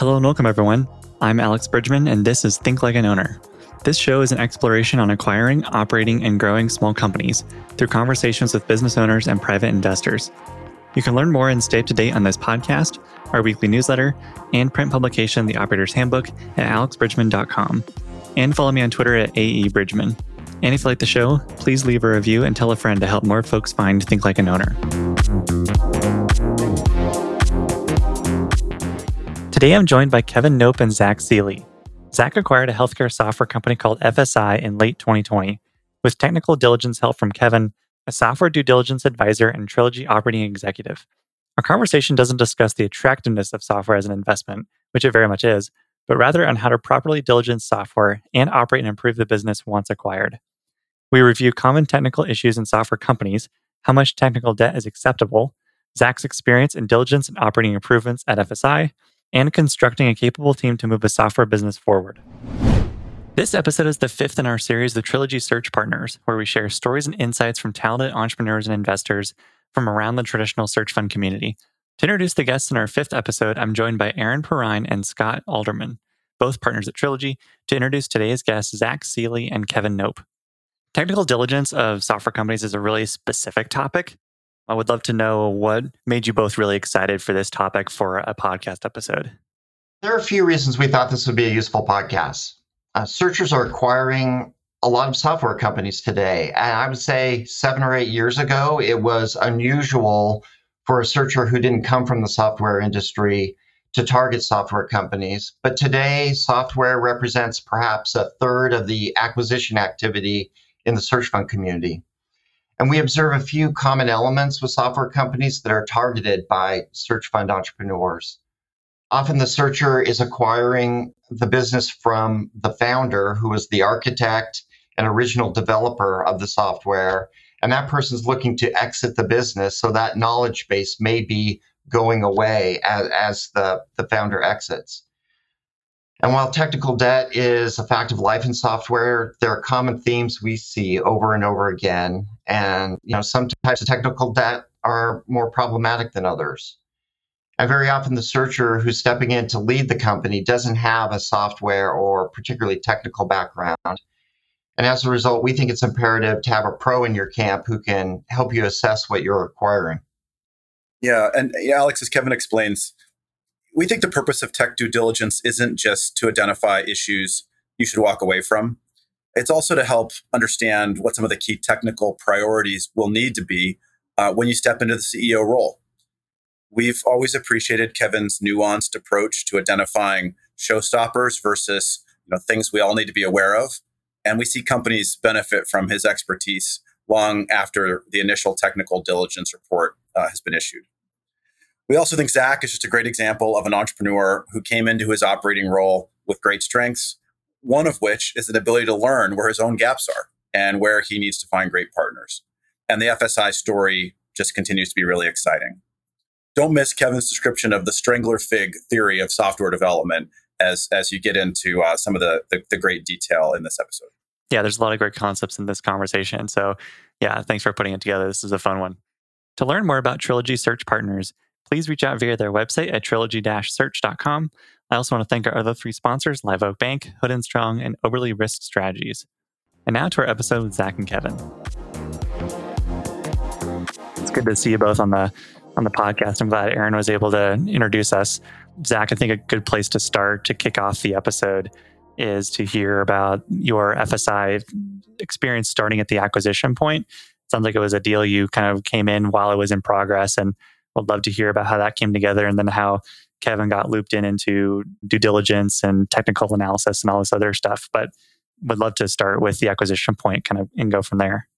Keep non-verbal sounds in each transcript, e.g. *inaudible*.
Hello and welcome, everyone. I'm Alex Bridgman, and this is Think Like an Owner. This show is an exploration on acquiring, operating, and growing small companies through conversations with business owners and private investors. You can learn more and stay up to date on this podcast, our weekly newsletter, and print publication, The Operator's Handbook, at alexbridgman.com. And follow me on Twitter at AEBridgman. And if you like the show, please leave a review and tell a friend to help more folks find Think Like an Owner. Today I'm joined by Kevin Nope and Zach Seeley. Zach acquired a healthcare software company called FSI in late 2020. With technical diligence help from Kevin, a software due diligence advisor and Trilogy operating executive. Our conversation doesn't discuss the attractiveness of software as an investment, which it very much is, but rather on how to properly diligence software and operate and improve the business once acquired. We review common technical issues in software companies, how much technical debt is acceptable, Zach's experience in diligence and operating improvements at FSI, and constructing a capable team to move a software business forward. This episode is the fifth in our series, The Trilogy Search Partners, where we share stories and insights from talented entrepreneurs and investors from around the traditional search fund community. To introduce the guests in our fifth episode, I'm joined by Aaron Perrine and Scott Alderman, both partners at Trilogy, to introduce today's guests, Zach Seeley and Kevin Nope. Technical diligence of software companies is a really specific topic. I would love to know what made you both really excited for this topic for a podcast episode. There are a few reasons we thought this would be a useful podcast. Uh, searchers are acquiring a lot of software companies today. And I would say seven or eight years ago, it was unusual for a searcher who didn't come from the software industry to target software companies. But today, software represents perhaps a third of the acquisition activity in the search fund community. And we observe a few common elements with software companies that are targeted by search fund entrepreneurs. Often the searcher is acquiring the business from the founder, who is the architect and original developer of the software. And that person is looking to exit the business. So that knowledge base may be going away as, as the, the founder exits. And while technical debt is a fact of life in software, there are common themes we see over and over again. And you know, some types of technical debt are more problematic than others. And very often the searcher who's stepping in to lead the company doesn't have a software or particularly technical background. And as a result, we think it's imperative to have a pro in your camp who can help you assess what you're acquiring. Yeah, and Alex, as Kevin explains, we think the purpose of tech due diligence isn't just to identify issues you should walk away from. It's also to help understand what some of the key technical priorities will need to be uh, when you step into the CEO role. We've always appreciated Kevin's nuanced approach to identifying showstoppers versus you know, things we all need to be aware of. And we see companies benefit from his expertise long after the initial technical diligence report uh, has been issued. We also think Zach is just a great example of an entrepreneur who came into his operating role with great strengths, one of which is an ability to learn where his own gaps are and where he needs to find great partners. And the FSI story just continues to be really exciting. Don't miss Kevin's description of the strangler fig theory of software development as, as you get into uh, some of the, the, the great detail in this episode. Yeah, there's a lot of great concepts in this conversation. So, yeah, thanks for putting it together. This is a fun one. To learn more about Trilogy Search Partners, please reach out via their website at trilogy-search.com. I also want to thank our other three sponsors, Live Oak Bank, Hood and Strong, and Oberle Risk Strategies. And now to our episode with Zach and Kevin. It's good to see you both on the on the podcast. I'm glad Aaron was able to introduce us. Zach, I think a good place to start to kick off the episode is to hear about your FSI experience starting at the acquisition point. Sounds like it was a deal you kind of came in while it was in progress and would love to hear about how that came together and then how Kevin got looped in into due diligence and technical analysis and all this other stuff. But would love to start with the acquisition point kind of and go from there.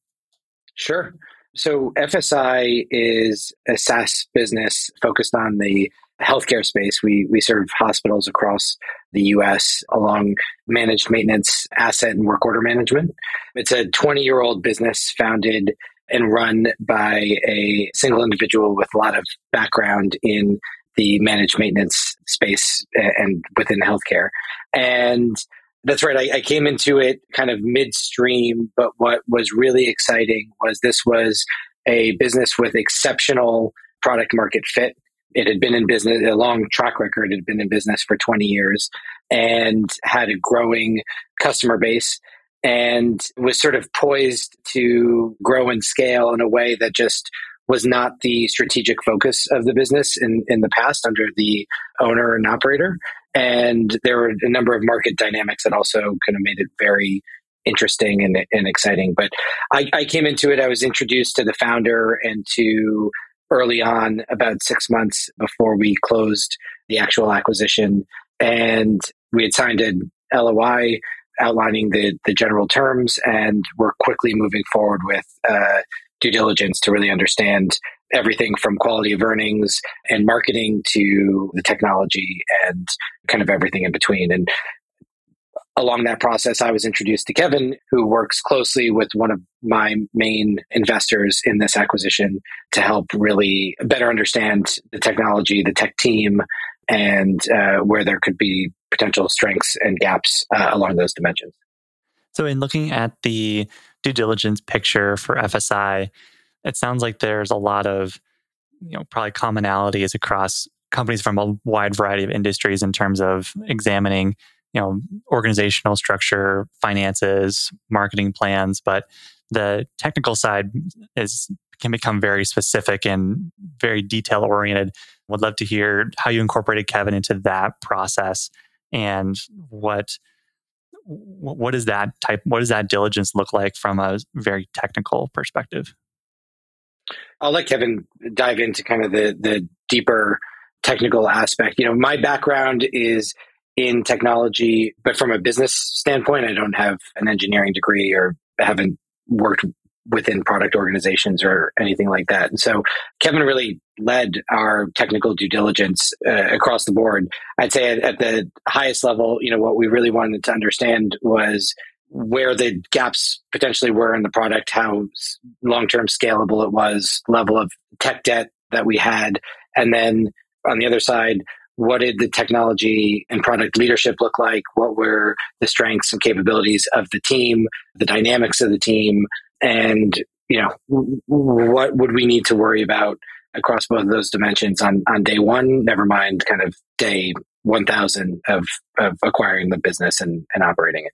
Sure. So FSI is a SaaS business focused on the healthcare space. We we serve hospitals across the US along managed maintenance, asset and work order management. It's a 20 year old business founded and run by a single individual with a lot of background in the managed maintenance space and within healthcare. And that's right. I, I, came into it kind of midstream, but what was really exciting was this was a business with exceptional product market fit. It had been in business, a long track record, it had been in business for 20 years and had a growing customer base and was sort of poised to grow and scale in a way that just was not the strategic focus of the business in, in the past under the owner and operator. And there were a number of market dynamics that also kind of made it very interesting and, and exciting. But I, I came into it, I was introduced to the founder and to early on, about six months before we closed the actual acquisition. And we had signed an LOI outlining the, the general terms, and we're quickly moving forward with uh, due diligence to really understand everything from quality of earnings and marketing to the technology and kind of everything in between. And along that process, I was introduced to Kevin, who works closely with one of my main investors in this acquisition to help really better understand the technology, the tech team, and uh, where there could be potential strengths and gaps uh, along those dimensions. So, in looking at the due diligence picture for FSI, it sounds like there's a lot of, you know, probably commonalities across companies from a wide variety of industries in terms of examining, you know, organizational structure, finances, marketing plans, but the technical side is can become very specific and very detail oriented. Would love to hear how you incorporated Kevin into that process and what what does that type what does that diligence look like from a very technical perspective i'll let kevin dive into kind of the the deeper technical aspect you know my background is in technology but from a business standpoint i don't have an engineering degree or haven't worked within product organizations or anything like that. And so Kevin really led our technical due diligence uh, across the board. I'd say at, at, the highest level, you know, what we really wanted to understand was where the gaps potentially were in the product, how long-term scalable it was, level of tech debt that we had, and then on the other side, what did the technology and product leadership look like? What were the strengths and capabilities of the team, the dynamics of the team, and you know what would we need to worry about across both of those dimensions on on day one never mind kind of day 1000 of of acquiring the business and, and operating it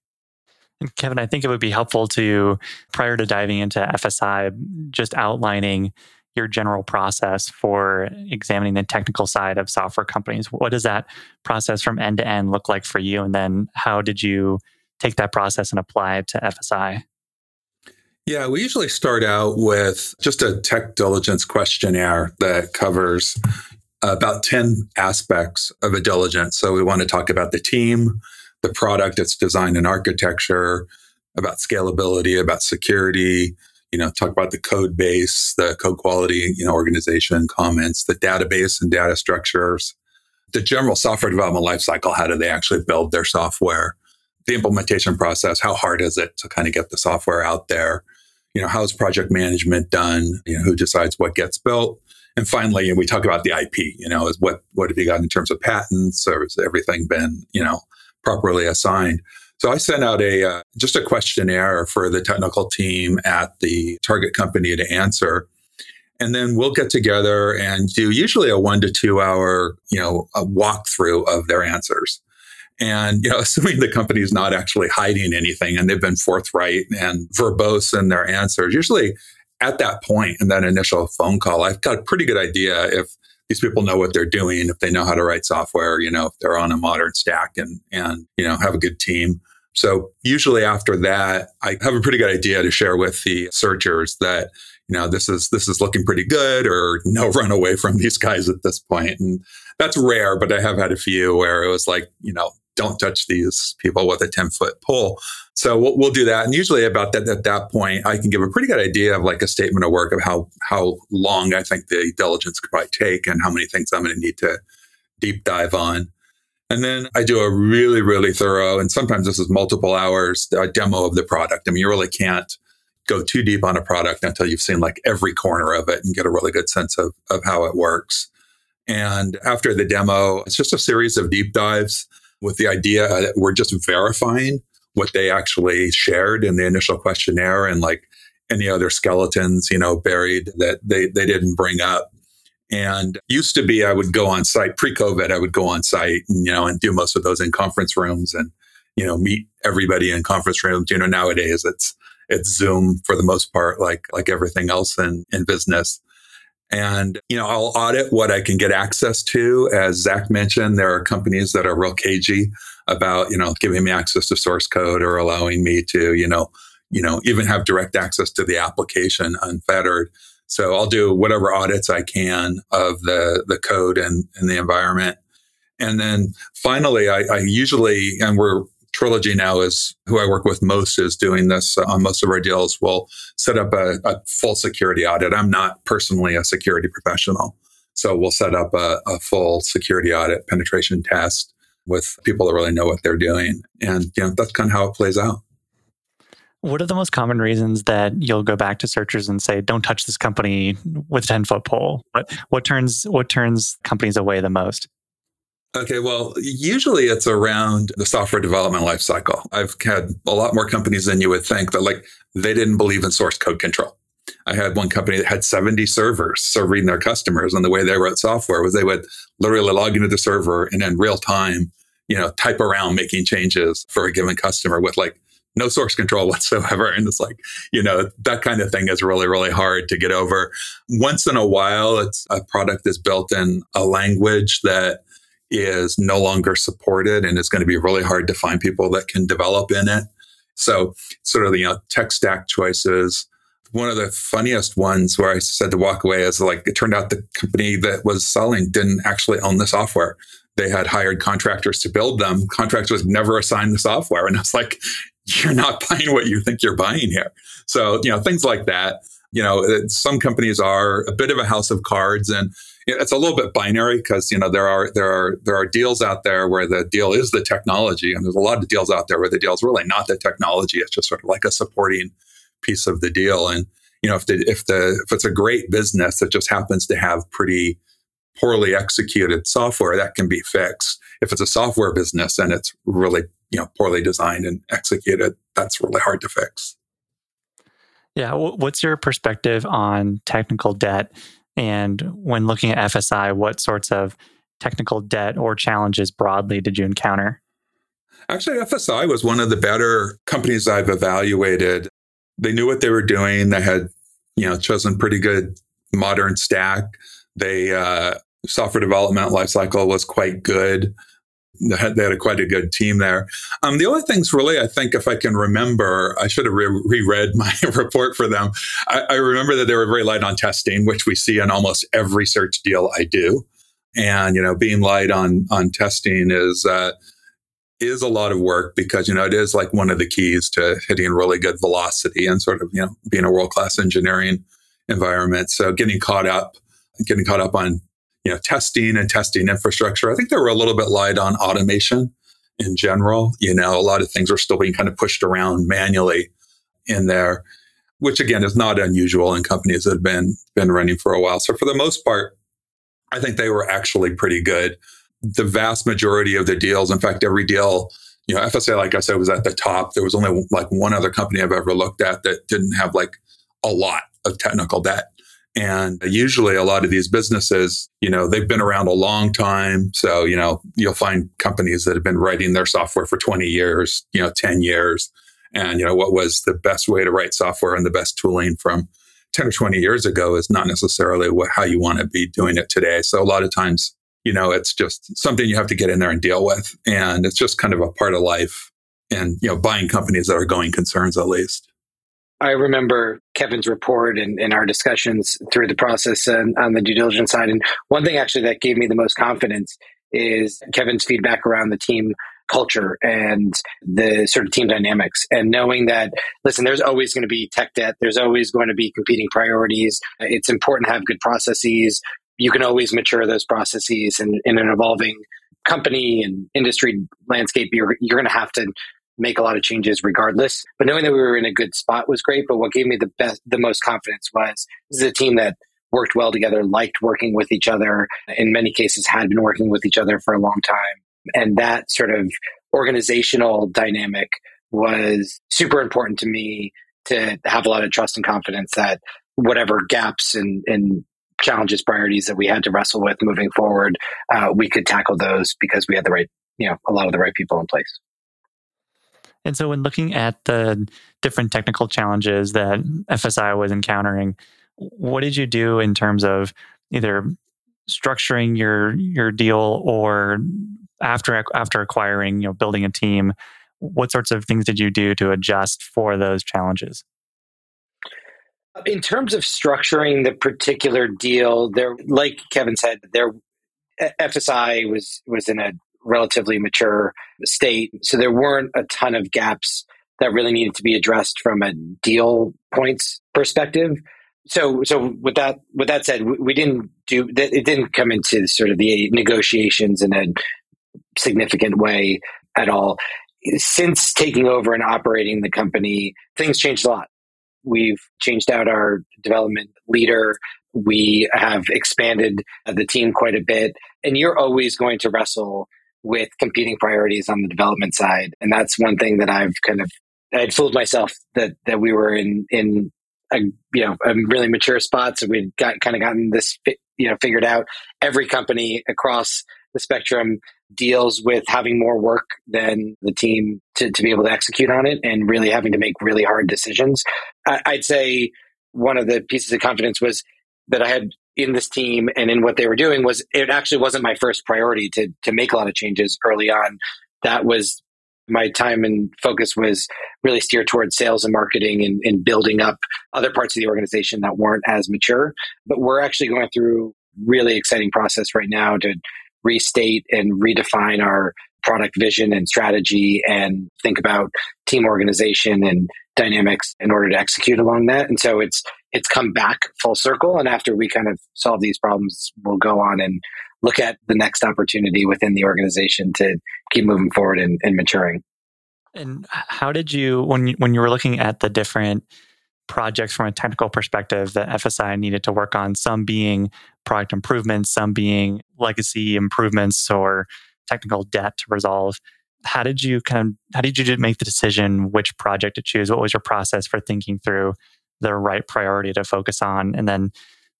and Kevin, I think it would be helpful to, prior to diving into FSI, just outlining your general process for examining the technical side of software companies. What does that process from end to end look like for you? And then how did you take that process and apply it to FSI? Yeah, we usually start out with just a tech diligence questionnaire that covers about 10 aspects of a diligence. So we want to talk about the team, the product, its design and architecture, about scalability, about security, you know, talk about the code base, the code quality, you know, organization comments, the database and data structures, the general software development lifecycle. How do they actually build their software? The implementation process. How hard is it to kind of get the software out there? You know, how's project management done? You know, who decides what gets built? And finally, we talk about the IP, you know, is what, what have you got in terms of patents or has everything been, you know, properly assigned? So I sent out a, uh, just a questionnaire for the technical team at the target company to answer. And then we'll get together and do usually a one to two hour, you know, a walkthrough of their answers. And, you know, *laughs* assuming the company is not actually hiding anything and they've been forthright and verbose in their answers, usually at that point in that initial phone call, I've got a pretty good idea if these people know what they're doing, if they know how to write software, you know, if they're on a modern stack and, and, you know, have a good team. So usually after that, I have a pretty good idea to share with the searchers that, you know, this is, this is looking pretty good or no *laughs* run away from these guys at this point. And that's rare, but I have had a few where it was like, you know, don't touch these people with a 10 foot pole. So we'll, we'll, do that. And usually about that, at that point, I can give a pretty good idea of like a statement of work of how, how long I think the diligence could probably take and how many things I'm going to need to deep dive on. And then I do a really, really thorough, and sometimes this is multiple hours, a demo of the product. I mean, you really can't go too deep on a product until you've seen like every corner of it and get a really good sense of, of how it works. And after the demo, it's just a series of deep dives with the idea that we're just verifying what they actually shared in the initial questionnaire and like any other skeletons, you know, buried that they, they didn't bring up. And used to be, I would go on site pre COVID, I would go on site and, you know, and do most of those in conference rooms and, you know, meet everybody in conference rooms. You know, nowadays it's, it's Zoom for the most part, like, like everything else in, in business. And, you know, I'll audit what I can get access to. As Zach mentioned, there are companies that are real cagey about, you know, giving me access to source code or allowing me to, you know, you know, even have direct access to the application unfettered. So I'll do whatever audits I can of the, the code and, and the environment. And then finally, I, I usually, and we're Trilogy now is who I work with most is doing this uh, on most of our deals. We'll set up a, a full security audit. I'm not personally a security professional. So we'll set up a, a, full security audit penetration test with people that really know what they're doing. And you know, that's kind of how it plays out. What are the most common reasons that you'll go back to searchers and say, "Don't touch this company with a ten foot pole"? What what turns what turns companies away the most? Okay, well, usually it's around the software development lifecycle. I've had a lot more companies than you would think that like they didn't believe in source code control. I had one company that had 70 servers serving their customers, and the way they wrote software was they would literally log into the server and in real time, you know, type around making changes for a given customer with like no source control whatsoever. And it's like, you know, that kind of thing is really, really hard to get over. Once in a while, it's a product that's built in a language that is no longer supported and it's going to be really hard to find people that can develop in it. So sort of, you know, tech stack choices. One of the funniest ones where I said to walk away is like, it turned out the company that was selling didn't actually own the software. They had hired contractors to build them. Contractors never assigned the software. And I was like, you're not *laughs* buying what you think you're buying here. So, you know, things like that. You know, some companies are a bit of a house of cards and it's a little bit binary because, you know, there are, there are, there are deals out there where the deal is the technology. And there's a lot of deals out there where the deal is really not the technology. It's just sort of like a supporting piece of the deal. And, you know, if the, if the, if it's a great business that just happens to have pretty poorly executed software, that can be fixed. If it's a software business and it's really you know poorly designed and executed that's really hard to fix yeah what's your perspective on technical debt and when looking at fsi what sorts of technical debt or challenges broadly did you encounter? Actually fsi was one of the better companies i've evaluated. They knew what they were doing. They had you know chosen pretty good modern stack. They uh, software development lifecycle was quite good they had, a quite a good team there. Um, the only things really, I think, if I can remember, I should have re- reread *laughs* my report for them. I, I, remember that they were very light on testing, which we see in almost every search deal I do. And you know, being light on on testing is uh, is a lot of work because you know it is like one of the keys to hitting really good velocity and sort of you know being a world class engineering environment. So getting caught up, getting caught up on you know, testing and testing infrastructure. I think they were a little bit light on automation in general. You know, a lot of things are still being kind of pushed around manually in there, which again is not unusual in companies that have been been running for a while. So for the most part, I think they were actually pretty good. The vast majority of the deals, in fact, every deal, you know, FSI, like I said, was at the top. There was only like one other company I've ever looked at that didn't have like a lot of technical debt. And usually a lot of these businesses, you know, they've been around a long time. So, you know, you'll find companies that have been writing their software for 20 years, you know, 10 years. And, you know, what was the best way to write software and the best tooling from 10 or 20 years ago is not necessarily what, how you want to be doing it today. So a lot of times, you know, it's just something you have to get in there and deal with. And it's just kind of a part of life and, you know, buying companies that are going concerns at least. I remember Kevin's report and, and our discussions through the process and, on the due diligence side. And one thing actually that gave me the most confidence is Kevin's feedback around the team culture and the sort of team dynamics and knowing that listen there's always going to be tech debt. There's always going to be competing priorities. It's important to have good processes. You can always mature those processes and in an evolving company and industry landscape. You're, you're going to have to make a lot of changes regardless. But knowing that we were in a good spot was great. But what gave me the best, the most confidence was this is a team that worked well together, liked working with each other. In many cases, had been working with each other for a long time, and that sort of organizational dynamic was super important to me to have a lot of trust and confidence that whatever gaps and, and challenges, priorities that we had to wrestle with moving forward, uh, we could tackle those because we had the right, you know, a lot of the right people in place. And so, when looking at the different technical challenges that FSI was encountering, what did you do in terms of either structuring your your deal or after after acquiring, you know, building a team? What sorts of things did you do to adjust for those challenges? In terms of structuring the particular deal, there, like Kevin said, there FSI was was in a relatively mature state, so there weren't a ton of gaps that really needed to be addressed from a deal points perspective. So, so with that with that said, we, we didn't do that. It didn't come into sort of the negotiations in a significant way at all. Since taking over and operating the company, things changed a lot. We've changed out our development leader. We have expanded the team quite a bit. And you're always going to wrestle with competing priorities on the development side. And that's one thing that I've kind of I'd fooled myself that that we were in in a you know a really mature spot. So we'd got kind of gotten this you know figured out. Every company across the spectrum deals with having more work than the team to, to be able to execute on it and really having to make really hard decisions. I, I'd say one of the pieces of confidence was that I had in this team and in what they were doing was it actually wasn't my first priority to to make a lot of changes early on. That was my time and focus was really steered towards sales and marketing and, and building up other parts of the organization that weren't as mature. But we're actually going through really exciting process right now to restate and redefine our product vision and strategy and think about team organization and dynamics in order to execute along that. And so it's it's come back full circle. And after we kind of solve these problems, we'll go on and look at the next opportunity within the organization to keep moving forward and, and maturing. And how did you when you, when you were looking at the different projects from a technical perspective that FSI needed to work on, some being product improvements, some being legacy improvements or technical debt to resolve. How did you kind of how did you make the decision which project to choose? What was your process for thinking through the right priority to focus on? And then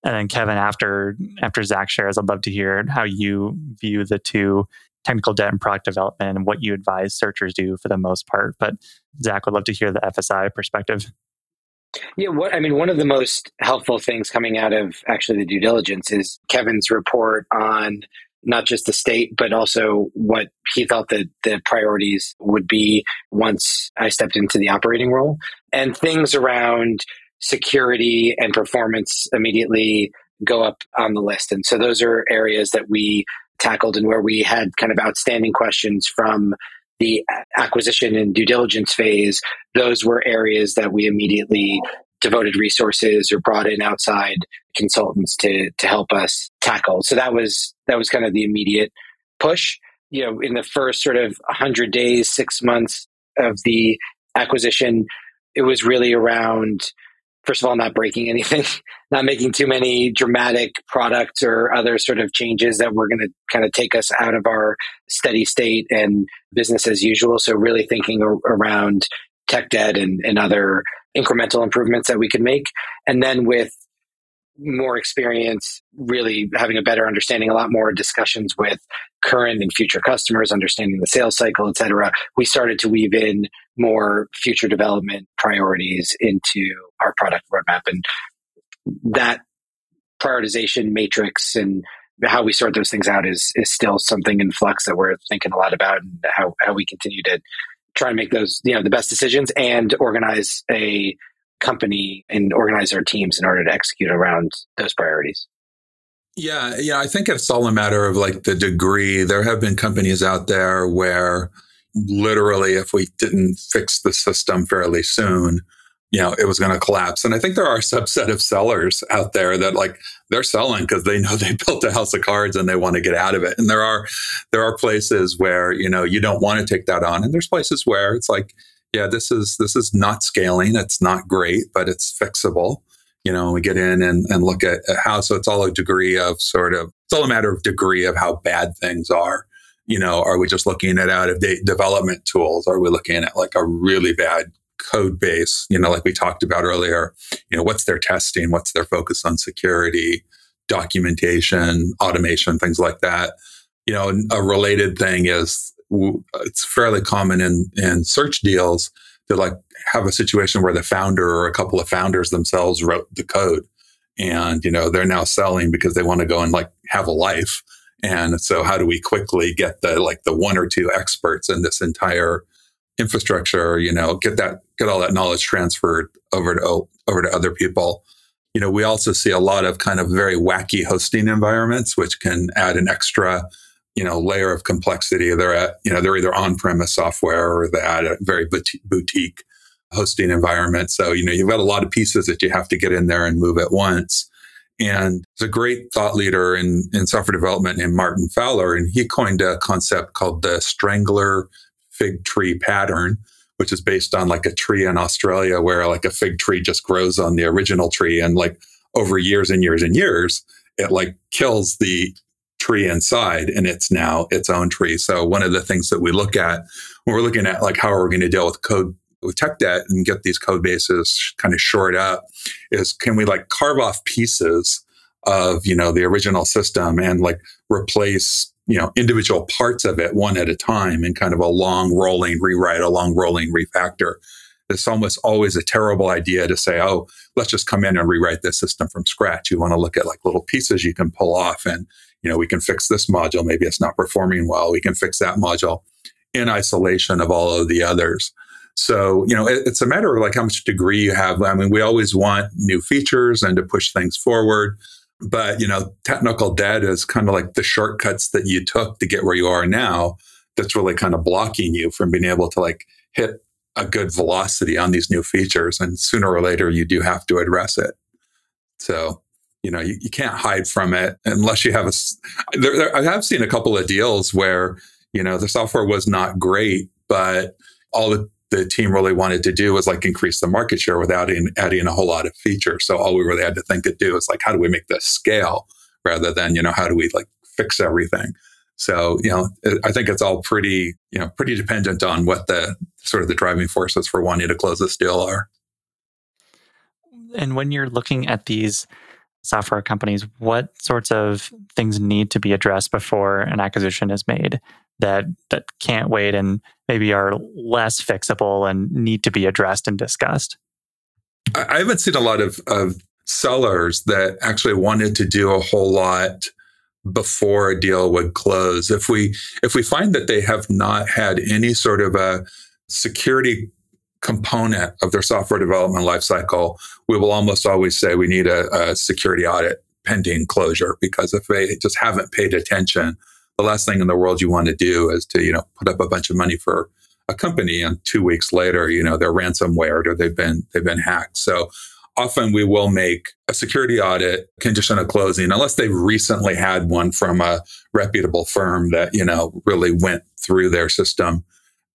and then Kevin, after after Zach shares, I'd love to hear how you view the two technical debt and product development and what you advise searchers do for the most part. But Zach would love to hear the FSI perspective. Yeah, what I mean, one of the most helpful things coming out of actually the due diligence is Kevin's report on not just the state, but also what he thought that the priorities would be once I stepped into the operating role. And things around security and performance immediately go up on the list. And so those are areas that we tackled and where we had kind of outstanding questions from the acquisition and due diligence phase, those were areas that we immediately devoted resources or brought in outside consultants to to help us tackle. So that was that was kind of the immediate push. You know, in the first sort of 100 days, 6 months of the acquisition, it was really around first of all, not breaking anything, *laughs* not making too many dramatic products or other sort of changes that were going to kind of take us out of our steady state and business as usual. So, really thinking around tech debt and, and other incremental improvements that we could make. And then with more experience, really having a better understanding, a lot more discussions with current and future customers, understanding the sales cycle, et cetera, we started to weave in more future development priorities into our product roadmap. And that prioritization matrix and how we sort those things out is is still something in flux that we're thinking a lot about and how, how we continue to try and make those, you know, the best decisions and organize a company and organize our teams in order to execute around those priorities. Yeah, yeah, I think it's all a matter of like the degree. There have been companies out there where literally if we didn't fix the system fairly soon, you know, it was going to collapse. And I think there are a subset of sellers out there that like they're selling because they know *laughs* they built a house of cards and they want to get out of it. And there are there are places where, you know, you don't want to take that on. And there's places where it's like, yeah, this is this is not scaling. It's not great, but it's fixable. You know, we get in and, and look at, at how so it's all a degree of sort of it's all a matter of degree of how bad things are. You know, are we just looking at out of date development tools? Are we looking at like a really bad code base? You know, like we talked about earlier, you know, what's their testing? What's their focus on security? documentation, automation, things like that. You know, a related thing is it's fairly common in, in search deals to like have a situation where the founder or a couple of founders themselves wrote the code and, you know, they're now selling because they want to go and like have a life. And so how do we quickly get the like the one or two experts in this entire infrastructure, you know, get that, get all that knowledge transferred over to, over to other people. You know, we also see a lot of kind of very wacky hosting environments, which can add an extra, you know, layer of complexity. They're at, you know, they're either on-premise software or they add a very boutique hosting environment. So, you know, you've got a lot of pieces that you have to get in there and move at once. And there's a great thought leader in, in software development named Martin Fowler, and he coined a concept called the strangler fig tree pattern, which is based on like a tree in Australia where like a fig tree just grows on the original tree and like over years and years and years, it like kills the tree inside and it's now its own tree. So one of the things that we look at when we're looking at like how are we going to deal with code with tech debt and get these code bases kind of shored up is can we like carve off pieces of you know the original system and like replace you know, individual parts of it one at a time in kind of a long rolling rewrite, a long rolling refactor. It's almost always a terrible idea to say, oh, let's just come in and rewrite this system from scratch. You want to look at like little pieces you can pull off and, you know, we can fix this module. Maybe it's not performing well. We can fix that module in isolation of all of the others. So, you know, it, it's a matter of like how much degree you have. I mean, we always want new features and to push things forward. But, you know, technical debt is kind of like the shortcuts that you took to get where you are now that's really kind of blocking you from being able to like hit a good velocity on these new features. And sooner or later, you do have to address it. So, you know, you, you can't hide from it unless you have a. There, there, I have seen a couple of deals where, you know, the software was not great, but all the the team really wanted to do was like increase the market share without in, adding a whole lot of features. So all we really had to think to do is like, how do we make this scale rather than, you know, how do we like fix everything? So, you know, I think it's all pretty, you know, pretty dependent on what the sort of the driving forces for wanting to close this deal are. And when you're looking at these software companies, what sorts of things need to be addressed before an acquisition is made that that can't wait and maybe are less fixable and need to be addressed and discussed? I haven't seen a lot of, of sellers that actually wanted to do a whole lot before a deal would close. If we if we find that they have not had any sort of a security component of their software development lifecycle, we will almost always say we need a, a security audit pending closure because if they just haven't paid attention, the last thing in the world you want to do is to, you know, put up a bunch of money for a company and two weeks later, you know, they're ransomware or they've been, they've been hacked. So often we will make a security audit condition of closing unless they've recently had one from a reputable firm that, you know, really went through their system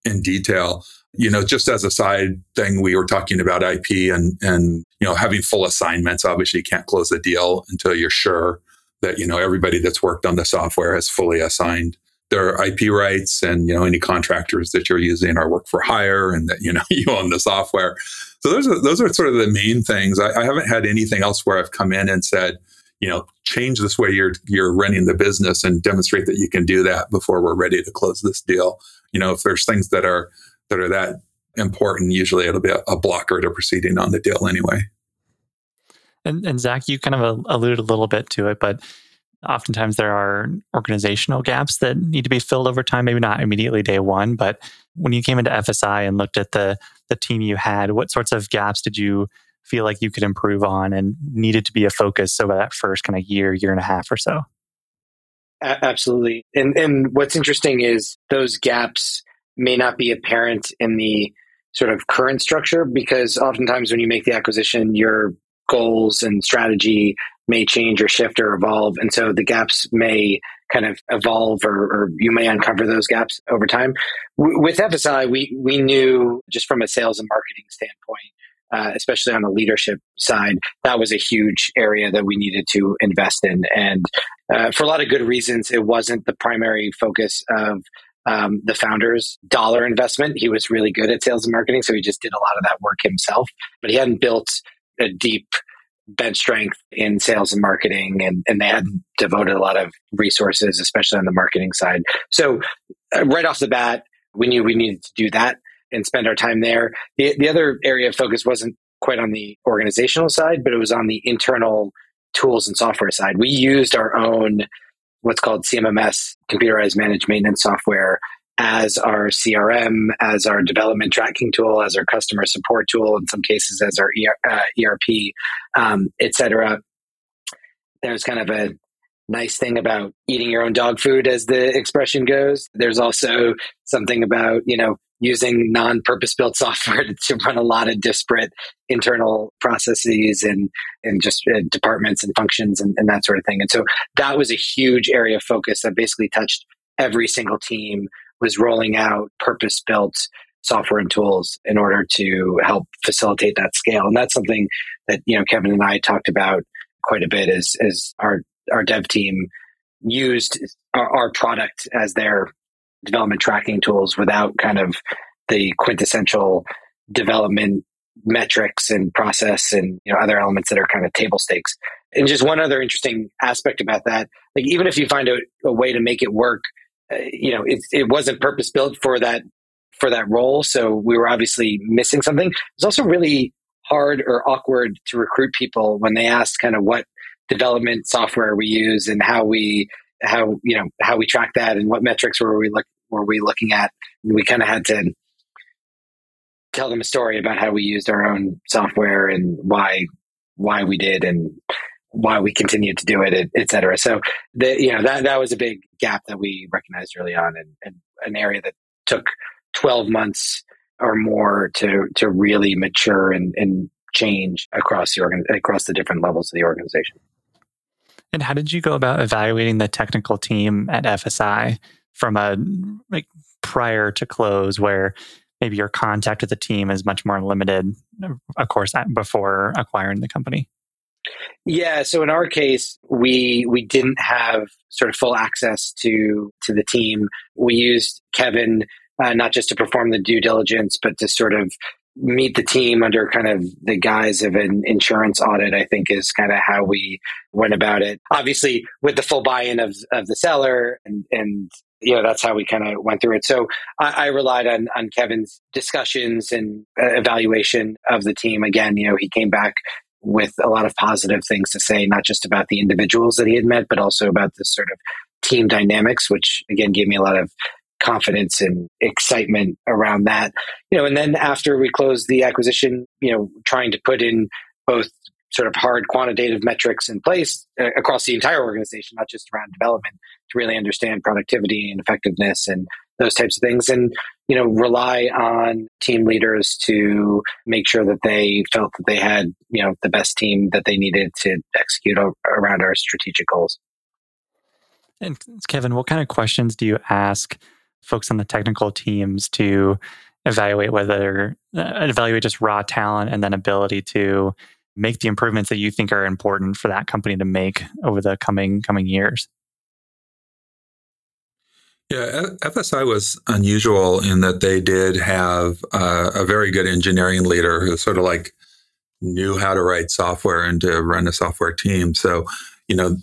in detail. You know, just as a side thing, we were talking about IP and, and, you know, having full assignments. Obviously, you can't close the deal until you're sure that you know everybody that's worked on the software has fully assigned their IP rights and you know any contractors that you're using are work for hire and that you know *laughs* you own the software. So those are those are sort of the main things. I, I haven't had anything else where I've come in and said, you know, change this way you're you're running the business and demonstrate that you can do that before we're ready to close this deal. You know, if there's things that are that are that important, usually it'll be a, a blocker to proceeding on the deal anyway. And, and Zach, you kind of alluded a little bit to it, but oftentimes there are organizational gaps that need to be filled over time. Maybe not immediately day one, but when you came into FSI and looked at the the team you had, what sorts of gaps did you feel like you could improve on and needed to be a focus over that first kind of year, year and a half or so? Absolutely. And and what's interesting is those gaps may not be apparent in the sort of current structure because oftentimes when you make the acquisition, your goals and strategy may change or shift or evolve. And so the gaps may kind of evolve or, or you may uncover those gaps over time. W- with FSI, we, we knew just from a sales and marketing standpoint, uh, especially on the leadership side, that was a huge area that we needed to invest in. And uh, for a lot of good reasons, it wasn't the primary focus of um, the founder's dollar investment. He was really good at sales and marketing, so he just did a lot of that work himself, but he hadn't built a deep bench strength in sales and marketing, and, and they hadn't devoted a lot of resources, especially on the marketing side. So, uh, right off the bat, we knew we needed to do that and spend our time there. The, the other area of focus wasn't quite on the organizational side, but it was on the internal tools and software side. We used our own what's called CMMS, computerized managed maintenance software, as our CRM, as our development tracking tool, as our customer support tool, in some cases as our uh, ERP, um, et cetera. There's kind of a nice thing about eating your own dog food, as the expression goes. There's also something about, you know, using non purpose built *laughs* software to run a lot of disparate internal processes and, and just uh, departments and functions and, and that sort of thing. And so that was a huge area of focus that basically touched every single team was rolling out purpose built software and tools in order to help facilitate that scale. And that's something that, you know, Kevin and I talked about quite a bit as, as our, our dev team used our, our product as their development tracking tools without kind of the quintessential development metrics and process and you know other elements that are kind of table stakes. And just one other interesting aspect about that like even if you find a, a way to make it work uh, you know it, it wasn't purpose built for that for that role so we were obviously missing something. It's also really hard or awkward to recruit people when they asked kind of what development software we use and how we how you know how we track that and what metrics were we look were we looking at we kind of had to tell them a story about how we used our own software and why why we did and why we continued to do it, et cetera. So the, you know, that, that was a big gap that we recognized early on and, and an area that took 12 months or more to, to really mature and, and change across the organ, across the different levels of the organization. And how did you go about evaluating the technical team at FSI from a like prior to close where maybe your contact with the team is much more limited, of course, before acquiring the company? Yeah, so in our case, we we didn't have sort of full access to to the team. We used Kevin uh, not just to perform the due diligence, but to sort of meet the team under kind of the guise of an insurance audit, I think is kind of how we went about it. Obviously, with the full buy-in of, of the seller and, and you know, that's how we kind of went through it. So I, I, relied on, on Kevin's discussions and uh, evaluation of the team. Again, you know, he came back with a lot of positive things to say, not just about the individuals that he had met, but also about the sort of team dynamics, which again gave me a lot of confidence and excitement around that. You know, and then after we closed the acquisition, you know, trying to put in both sort of hard quantitative metrics in place uh, across the entire organization, not just around development, to really understand productivity and effectiveness and those types of things. And, you know, rely on team leaders to make sure that they felt that they had, you know, the best team that they needed to execute around our strategic goals. And Kevin, what kind of questions do you ask folks on the technical teams to evaluate whether uh, evaluate just raw talent and then ability to make the improvements that you think are important for that company to make over the coming coming years? Yeah, FSI was unusual in that they did have uh, a very good engineering leader who sort of like knew how to write software and to run a software team. So, you know,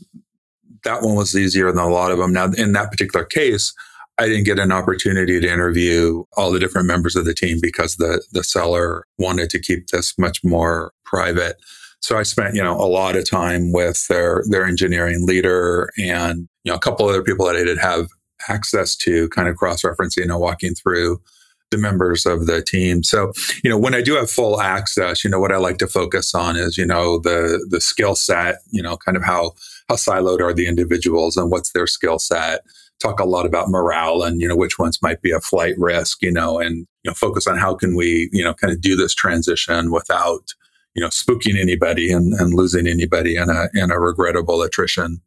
that one was easier than a lot of them. Now, in that particular case, I didn't get an opportunity to interview all the different members of the team because the the seller wanted to keep this much more private. So I spent, you know, a lot of time with their their engineering leader and you know a couple other people that I did have access to, kind of cross referencing and walking through the members of the team. So, you know, when I do have full access, you know, what I like to focus on is, you know, the the skill set, you know, kind of how how siloed are the individuals and what's their skill set talk a lot about morale and you know which ones might be a flight risk you know and you know focus on how can we you know kind of do this transition without you know spooking anybody and, and losing anybody in a in a regrettable attrition.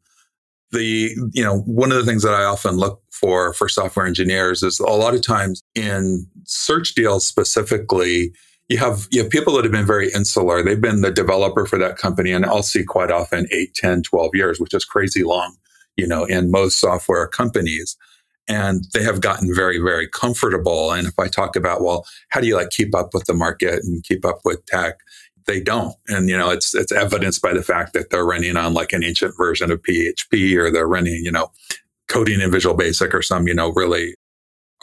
The you know one of the things that i often look for for software engineers is a lot of times in search deals specifically you have you have people that have been very insular. They've been the developer for that company and i'll see quite often 8 10 12 years which is crazy long you know, in most software companies. And they have gotten very, very comfortable. And if I talk about, well, how do you like keep up with the market and keep up with tech? they don't. And, you know, it's, it's evidenced by the fact that they're running on like an ancient version of PHP or they're running, you know, coding in Visual Basic or some, you know, really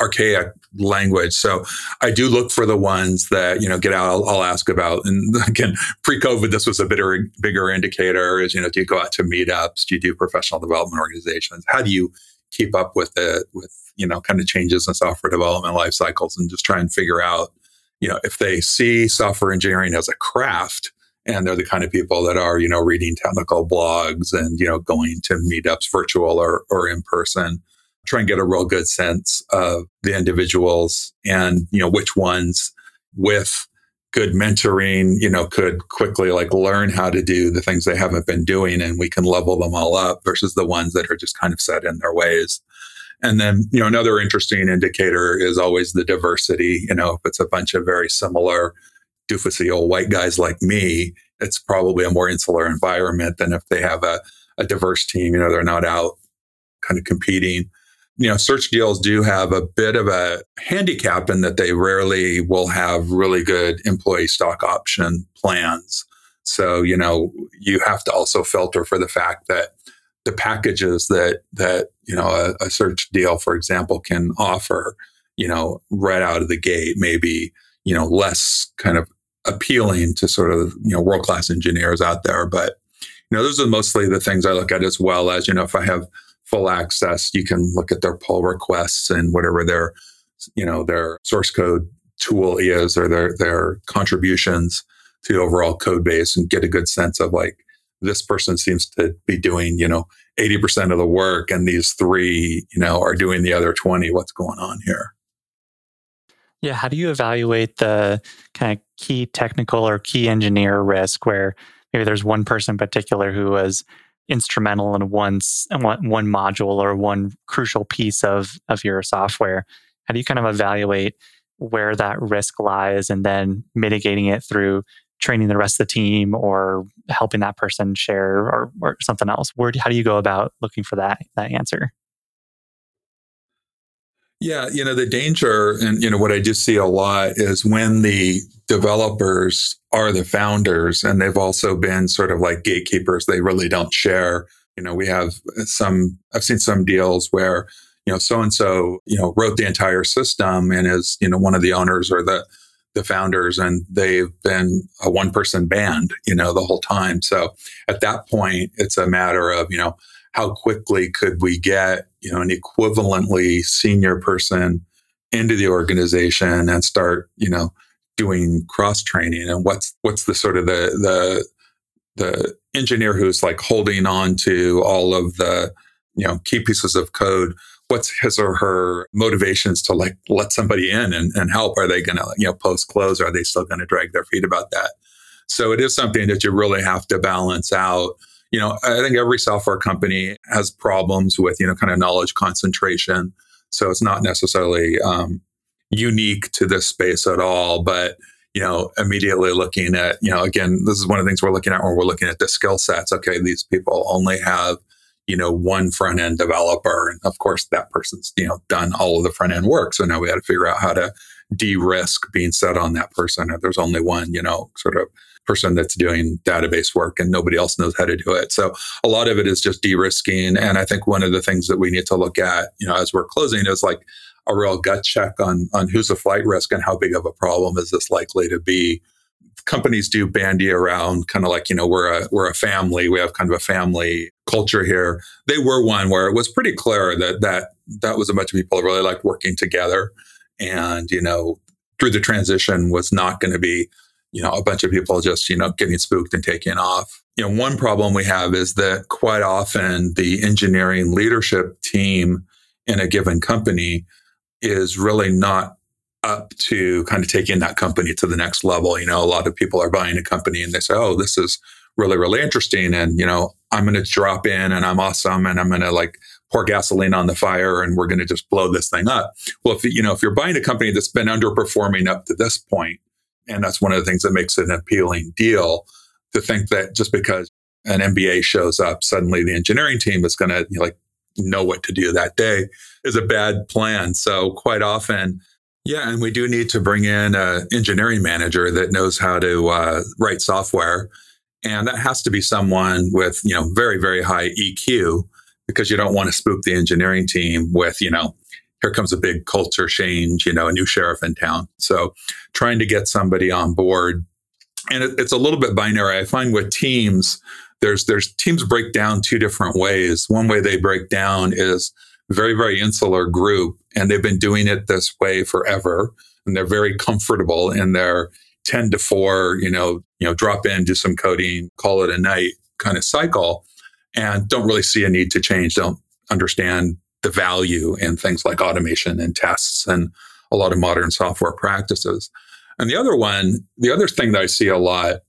archaic language. So I do look for the ones that, you know, get out, I'll, I'll ask about. And *laughs* again, pre COVID, this was a bigger, bigger indicator is, you know, do you go out to meetups? Do you do professional development organizations? How do you keep up with it, with, you know, kind of changes in software development life cycles and just try and figure out, you know, if they see software engineering as a craft, and they're the kind of people that are you know reading technical blogs and you know going to meetups virtual or, or in person try and get a real good sense of the individuals and, you know, which ones with good mentoring, you know, could quickly like learn how to do the things they haven't been doing and we can level them all up versus the ones that are just kind of set in their ways. And then, you know, another interesting indicator is always the diversity. You know, if it's a bunch of very similar doofusy old white guys like me, it's probably a more insular environment than if they have a, a diverse team. You know, they're not out kind of competing you know, search deals do have a bit of a handicap in that they rarely will have really good employee stock option plans. So, you know, you have to also filter for the fact that the packages that, that, you know, a, a search deal, for example, can offer, you know, right out of the gate, maybe, you know, less kind of appealing to sort of, you know, world class engineers out there. But, you know, those are mostly the things I look at as well as, you know, if I have, full access. You can look at their pull requests and whatever their, you know, their source code tool is or their, their contributions to the overall code base and get a good sense of like, this person seems to be doing, you know, 80% of the work and these three, you know, are doing the other 20. What's going on here? Yeah. How do you evaluate the kind of key technical or key engineer risk where maybe there's one person in particular who was instrumental in one one module or one crucial piece of of your software. How do you kind of evaluate where that risk lies and then mitigating it through training the rest of the team or helping that person share or, or something else? Where how do you go about looking for that that answer yeah, you know, the danger and, you know, what I do see a lot is when the developers are the founders and they've also been sort of like gatekeepers, they really don't share. You know, we have some, I've seen some deals where, you know, so and so, you know, wrote the entire system and is, you know, one of the owners or the, the founders and they've been a one person band, you know, the whole time. So at that point, it's a matter of, you know, how quickly could we get you know an equivalently senior person into the organization and start you know doing cross training? And what's what's the sort of the the the engineer who's like holding on to all of the you know key pieces of code? What's his or her motivations to like let somebody in and, and help? Are they going to you know post close? Are they still going to drag their feet about that? So it is something that you really have to balance out you know, I think every software company has problems with, you know, kind of knowledge concentration. So it's not necessarily um, unique to this space at all. But, you know, immediately looking at, you know, again, this is one of the things we're looking at when we're looking at the skill sets. Okay, these people only have, you know, one front end developer. And of course, that person's, you know, done all of the front end work. So now we got to figure out how to de risk being set on that person. If there's only one, you know, sort of person that's doing database work and nobody else knows how to do it. So a lot of it is just de-risking. And I think one of the things that we need to look at, you know, as we're closing is like a real gut check on, on who's a flight risk and how big of a problem is this likely to be. Companies do bandy around kind of like, you know, we're a, we're a family. We have kind of a family culture here. They were one where it was pretty clear that that, that was a bunch of people really like working together. And, you know, through the transition was not going to be you know, a bunch of people just, you know, getting spooked and taking off. You know, one problem we have is that quite often the engineering leadership team in a given company is really not up to kind of taking that company to the next level. You know, a lot of people are buying a company and they say, oh, this is really, really interesting. And, you know, I'm going to drop in and I'm awesome and I'm going to like pour gasoline on the fire and we're going to just blow this thing up. Well, if, you know, if you're buying a company that's been underperforming up to this point, and that's one of the things that makes it an appealing deal to think that just because an MBA shows up, suddenly the engineering team is going to you know, like know what to do that day is a bad plan. So quite often Yeah, and we do need to bring in an engineering manager that knows how to uh, write software, and that has to be someone with you know very very high EQ because you don't want to spook the engineering team with you know here comes a big culture change, you know, a new sheriff in town. So trying to get somebody on board, and it, it's a little bit binary. I find with teams, there's there's teams break down two different ways. One way they break down is very, very insular group, and they've been doing it this way forever. And they're very comfortable in their 10 to 4, you know, you know, drop in, do some coding, call it a night kind of cycle, and don't really see a need to change, don't understand the value in things like automation and tests and a lot of modern software practices. And the other one, the other thing that I see a lot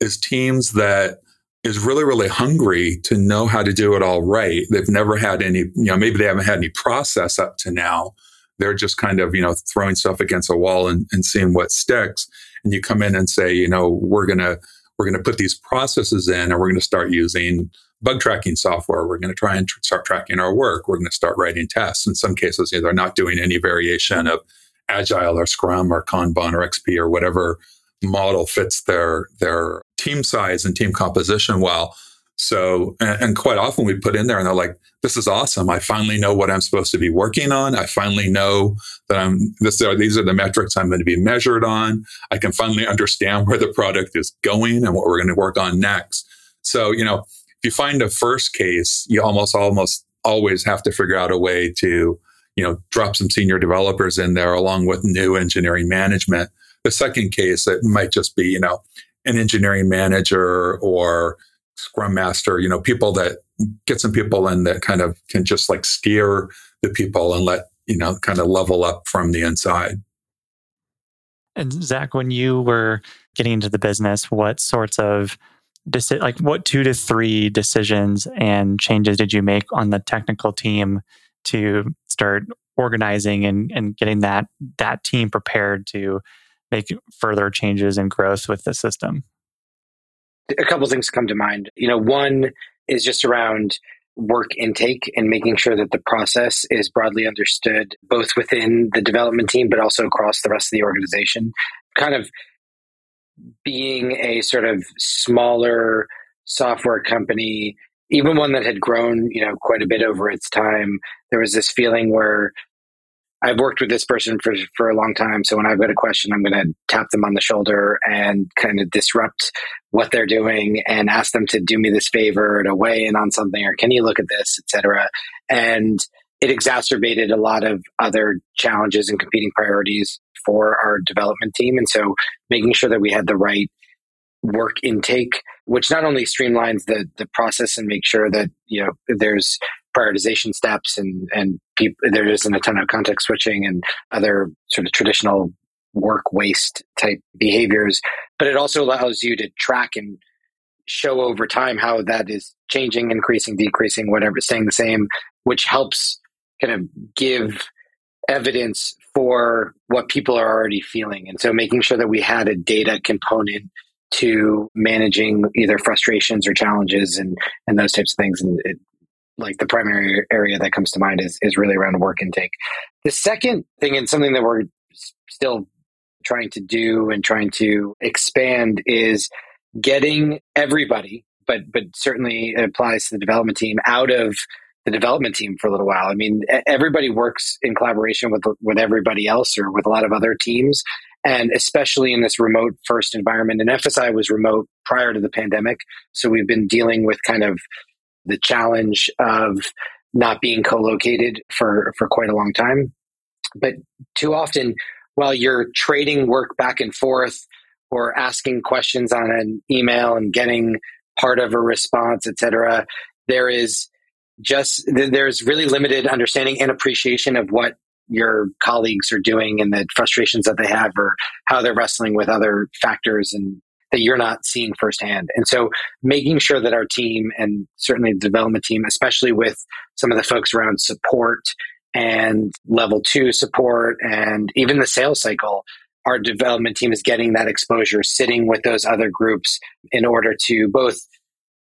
is teams that is really, really hungry to know how to do it all right. They've never had any, you know, maybe they haven't had any process up to now. They're just kind of, you know, throwing stuff against a wall and, and seeing what sticks. And you come in and say, you know, we're going to, we're going to put these processes in and we're going to start using bug tracking software. We're going to try and tr- start tracking our work. We're going to start writing tests. In some cases, you know, they're not doing any variation of agile or scrum or kanban or xp or whatever model fits their their team size and team composition well. So, and, and, quite often we put in there and they're like, this is awesome. I finally know what I'm supposed to be working on. I finally know that I'm, this are, these are the metrics I'm going to be measured on. I can finally understand where the product is going and what we're going to work on next. So, you know, if you find a first case, you almost, almost always have to figure out a way to, you know, drop some senior developers in there along with new engineering management the second case, it might just be, you know, an engineering manager or scrum master, you know, people that get some people in that kind of can just like steer the people and let, you know, kind of level up from the inside. And Zach, when you were getting into the business, what sorts of deci- like what two to three decisions and changes did you make on the technical team to start organizing and, and getting that that team prepared to make further changes and growth with the system? A couple things come to mind. You know, one is just around work intake and making sure that the process is broadly understood both within the development team but also across the rest of the organization. Kind of being a sort of smaller software company, even one that had grown, you know, quite a bit over its time, there was this feeling where I've worked with this person for, for a long time. So when I've got a question, I'm going to tap them on the shoulder and kind of disrupt what they're doing and ask them to do me this favor to weigh in on something or can you look at this, etc. And it exacerbated a lot of other challenges and competing priorities for our development team. And so making sure that we had the right work intake, which not only streamlines the the process and make sure that you know there's prioritization steps and and there isn't a ton of context switching and other sort of traditional work waste type behaviors, but it also allows you to track and show over time how that is changing, increasing, decreasing, whatever, staying the same, which helps kind of give evidence for what people are already feeling. And so making sure that we had a data component to managing either frustrations or challenges and, and those types of things. And it, like the primary area that comes to mind is, is really around work intake. The second thing, and something that we're still trying to do and trying to expand, is getting everybody, but but certainly it applies to the development team, out of the development team for a little while. I mean, everybody works in collaboration with with everybody else or with a lot of other teams, and especially in this remote first environment. And FSI was remote prior to the pandemic, so we've been dealing with kind of the challenge of not being co-located for for quite a long time. But too often, while you're trading work back and forth or asking questions on an email and getting part of a response, etc., there is just there's really limited understanding and appreciation of what your colleagues are doing and the frustrations that they have or how they're wrestling with other factors and that you're not seeing firsthand. And so making sure that our team and certainly the development team, especially with some of the folks around support and level two support and even the sales cycle, our development team is getting that exposure, sitting with those other groups in order to both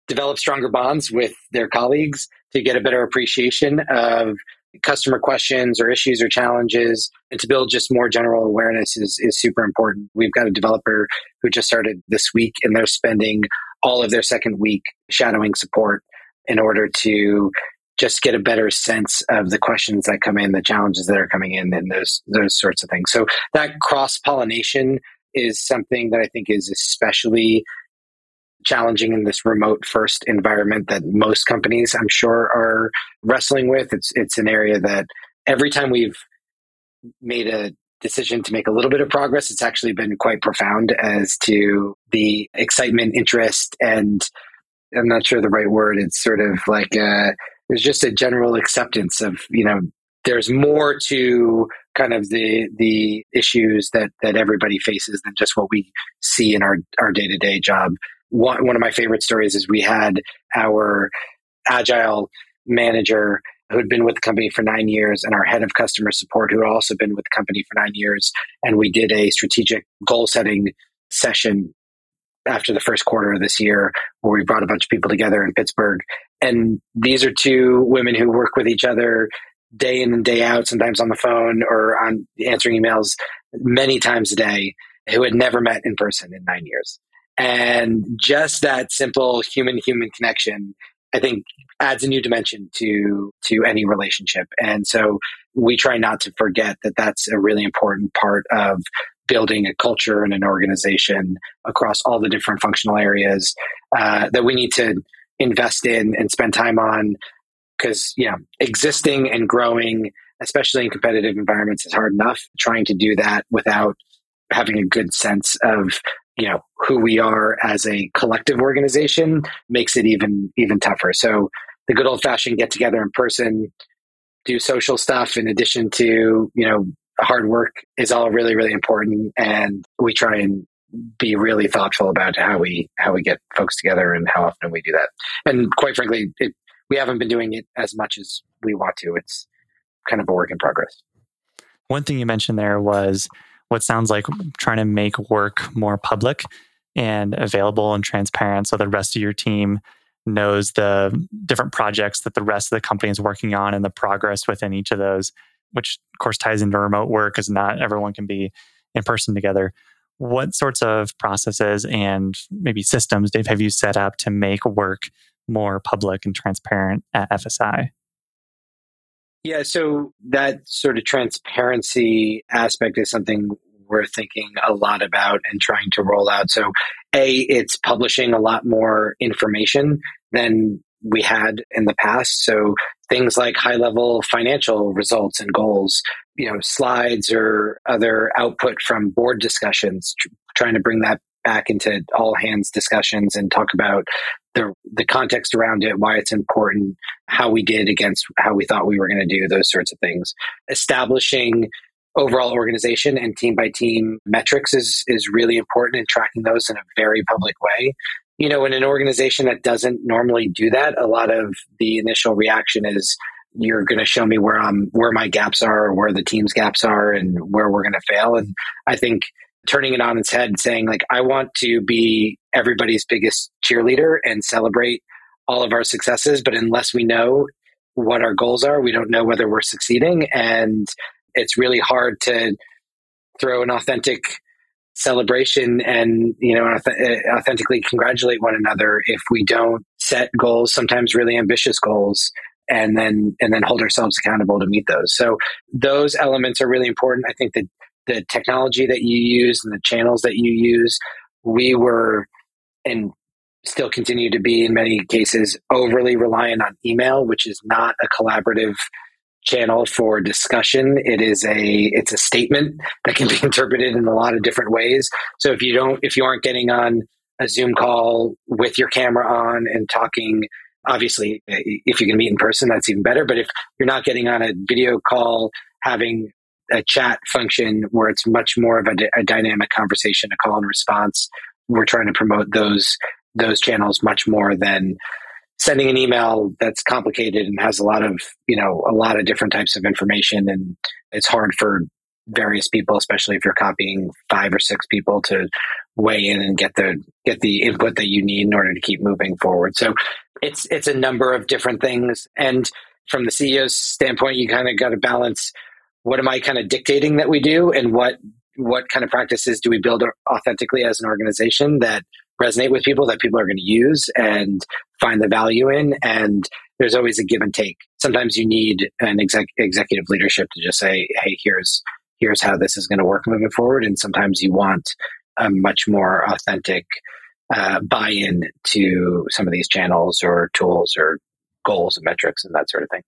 develop stronger bonds with their colleagues to get a better appreciation of customer questions or issues or challenges and to build just more general awareness is, is super important. We've got a developer who just started this week and they're spending all of their second week shadowing support in order to just get a better sense of the questions that come in, the challenges that are coming in, and those those sorts of things. So that cross pollination is something that I think is especially challenging in this remote first environment that most companies I'm sure are wrestling with. It's it's an area that every time we've made a decision to make a little bit of progress, it's actually been quite profound as to the excitement, interest, and I'm not sure the right word. It's sort of like a, there's just a general acceptance of you know there's more to kind of the the issues that that everybody faces than just what we see in our our day to day job. One one of my favorite stories is we had our agile manager who had been with the company for nine years and our head of customer support who had also been with the company for nine years and we did a strategic goal setting session after the first quarter of this year where we brought a bunch of people together in Pittsburgh. And these are two women who work with each other day in and day out, sometimes on the phone or on answering emails many times a day, who had never met in person in nine years. And just that simple human human connection, I think adds a new dimension to to any relationship. And so we try not to forget that that's a really important part of building a culture and an organization across all the different functional areas uh, that we need to invest in and spend time on because know existing and growing especially in competitive environments is hard enough trying to do that without having a good sense of you know who we are as a collective organization makes it even even tougher. So the good old fashioned get together in person do social stuff in addition to you know hard work is all really really important. And we try and be really thoughtful about how we how we get folks together and how often we do that. And quite frankly it, we haven't been doing it as much as we want to. It's kind of a work in progress. One thing you mentioned there was what sounds like trying to make work more public and available and transparent so the rest of your team knows the different projects that the rest of the company is working on and the progress within each of those which of course ties into remote work because not everyone can be in person together. What sorts of processes and maybe systems, Dave, have you set up to make work more public and transparent at FSI? Yeah, so that sort of transparency aspect is something we're thinking a lot about and trying to roll out. So, A, it's publishing a lot more information than we had in the past. So things like high level financial results and goals, you know, slides or other output from board discussions, tr- trying to bring that back into all hands discussions and talk about the the context around it, why it's important, how we did against how we thought we were going to do, those sorts of things. Establishing overall organization and team by team metrics is is really important and tracking those in a very public way you know, in an organization that doesn't normally do that, a lot of the initial reaction is you're going to show me where I'm, where my gaps are, or where the team's gaps are, and where we're going to fail. And I think turning it on its head, and saying like, I want to be everybody's biggest cheerleader and celebrate all of our successes, but unless we know what our goals are, we don't know whether we're succeeding, and it's really hard to throw an authentic celebration and you know uh, authentically congratulate one another if we don't set goals sometimes really ambitious goals and then and then hold ourselves accountable to meet those. So those elements are really important. I think that the technology that you use and the channels that you use we were and still continue to be in many cases overly reliant on email which is not a collaborative channel for discussion. It is a it's a statement that can be *laughs* interpreted in a lot of different ways. So if you don't if you aren't getting on a Zoom call with your camera on and talking obviously if you can meet in person that's even better but if you're not getting on a video call having a chat function where it's much more of a, a dynamic conversation a call and response. We're trying to promote those those channels much more than sending an email that's complicated and has a lot of you know a lot of different types of information. And it's hard for various people especially if you're copying five or six people to weigh in and get the get the input that you need in order to keep moving forward. So it's it's a number of different things. And from the CEO's standpoint, you kind of got to balance what am I kind of dictating that we do? And what what kind of practices do we build authentically as an organization that resonate with people that people are going to use and find the value in? And there's always a give and take. Sometimes you need an exec- executive leadership to just say hey here's here's how this is going to work moving forward. And sometimes you want a much more authentic uh, buy-in to some of these channels or tools or goals and metrics and that sort of thing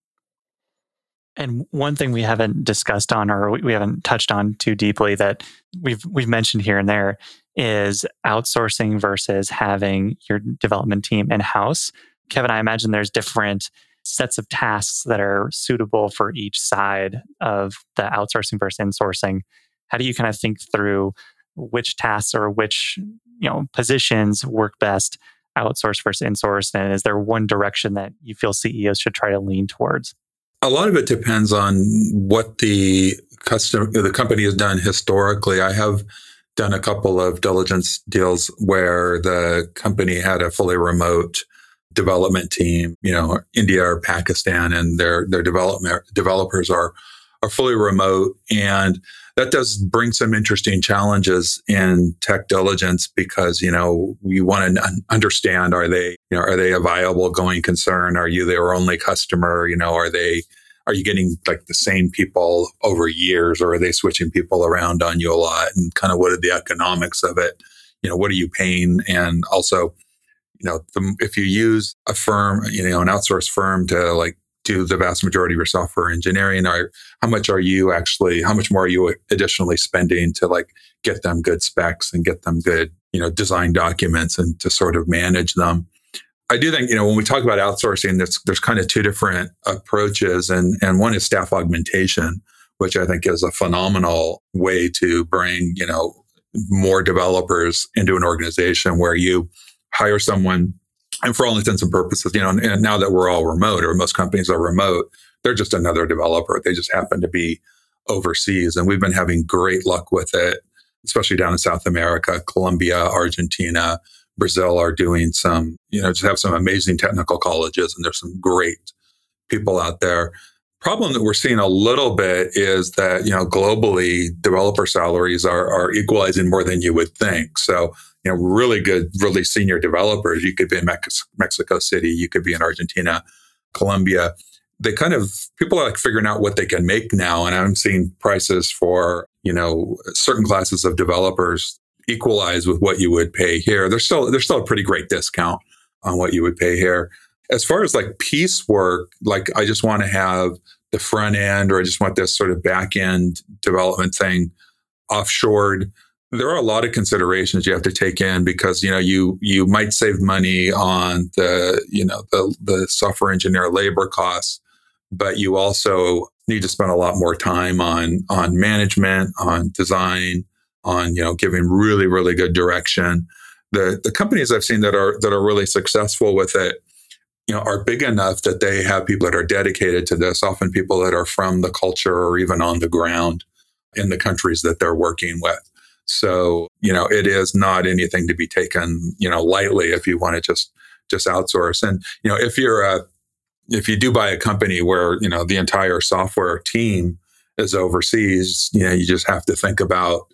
and one thing we haven't discussed on or we haven't touched on too deeply that we've we've mentioned here and there is outsourcing versus having your development team in house. Kevin, I imagine there's different sets of tasks that are suitable for each side of the outsourcing versus insourcing. How do you kind of think through which tasks or which you know positions work best outsource versus insource and is there one direction that you feel CEOs should try to lean towards? A lot of it depends on what the customer, the company has done historically. I have done a couple of diligence deals where the company had a fully remote development team, you know, India or Pakistan, and their their development developers are are fully remote, and that does bring some interesting challenges in tech diligence because you know we want to understand are they you know are they a viable going concern? Are you their only customer? You know are they are you getting like the same people over years or are they switching people around on you a lot? And kind of what are the economics of it? You know what are you paying? And also you know the, if you use a firm you know an outsourced firm to like do the vast majority of your software engineering or how much are you actually how much more are you additionally spending to like get them good specs and get them good you know design documents and to sort of manage them I do think, you know, when we talk about outsourcing, there's, there's kind of two different approaches. And, and one is staff augmentation, which I think is a phenomenal way to bring, you know, more developers into an organization where you hire someone and for all intents and purposes, you know, and now that we're all remote or most companies are remote, they're just another developer. They just happen to be overseas. And we've been having great luck with it, especially down in South America, Colombia, Argentina, Brazil are doing some, you know, just have some amazing technical colleges and there's some great people out there. Problem that we're seeing a little bit is that, you know, globally developer salaries are, are equalizing more than you would think. So, you know, really good, really senior developers. You could be in Mex- Mexico City, you could be in Argentina, Colombia. They kind of, people are like figuring out what they can make now. And I'm seeing prices for, you know, certain classes of developers equalize with what you would pay here. There's still there's still a pretty great discount on what you would pay here. As far as like piecework, like I just want to have the front end or I just want this sort of back end development thing offshored. There are a lot of considerations you have to take in because you know you you might save money on the you know the the software engineer labor costs, but you also need to spend a lot more time on on management, on design, on, you know, giving really, really good direction. The, the companies I've seen that are, that are really successful with it, you know, are big enough that they have people that are dedicated to this, often people that are from the culture or even on the ground in the countries that they're working with. So, you know, it is not anything to be taken, you know, lightly if you want to just, just outsource. And, you know, if you're a, if you do buy a company where, you know, the entire software team is overseas, you know, you just have to think about,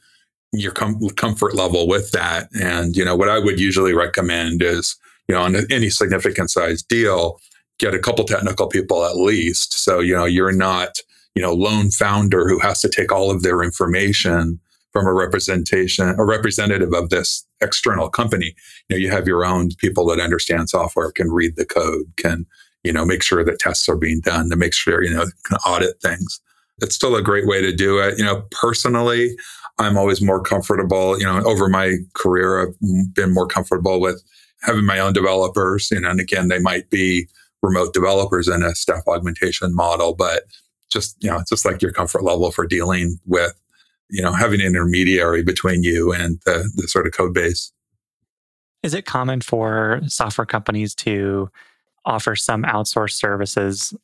your com- comfort level with that. And, you know, what I would usually recommend is, you know, on any significant size deal, get a couple technical people at least. So, you know, you're not, you know, lone founder who has to take all of their information from a representation, a representative of this external company. You know, you have your own people that understand software, can read the code, can, you know, make sure that tests are being done to make sure, you know, can audit things. It's still a great way to do it. You know, personally, I'm always more comfortable, you know, over my career, I've been more comfortable with having my own developers. You know, and again, they might be remote developers in a staff augmentation model, but just, you know, it's just like your comfort level for dealing with, you know, having an intermediary between you and the, the sort of code base. Is it common for software companies to offer some outsourced services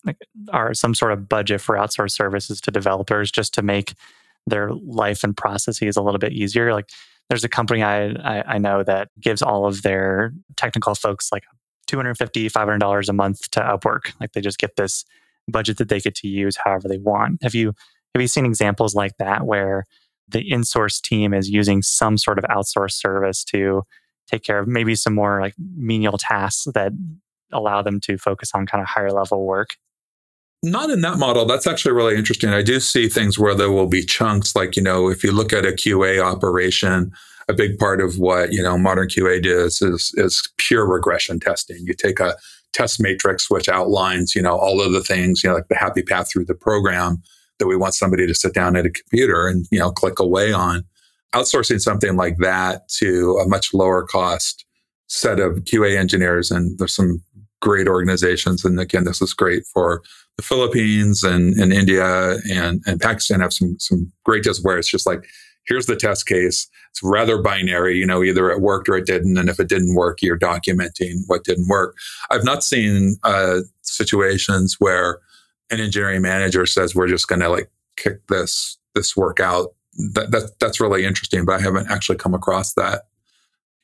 or some sort of budget for outsourced services to developers just to make their life and processes a little bit easier. Like there's a company I, I, I know that gives all of their technical folks like 250 $500 a month to upwork like they just get this budget that they get to use however they want. Have you have you seen examples like that where the in-source team is using some sort of outsourced service to take care of maybe some more like menial tasks that allow them to focus on kind of higher level work? Not in that model. That's actually really interesting. I do see things where there will be chunks, like, you know, if you look at a QA operation, a big part of what, you know, modern QA does is, is pure regression testing. You take a test matrix, which outlines, you know, all of the things, you know, like the happy path through the program that we want somebody to sit down at a computer and, you know, click away on. Outsourcing something like that to a much lower cost set of QA engineers. And there's some great organizations. And again, this is great for the Philippines and, and India and, and Pakistan have some, some great tests where it's just like, here's the test case. It's rather binary, you know, either it worked or it didn't. And if it didn't work, you're documenting what didn't work. I've not seen uh, situations where an engineering manager says, we're just going to like kick this, this work out. That, that, that's really interesting, but I haven't actually come across that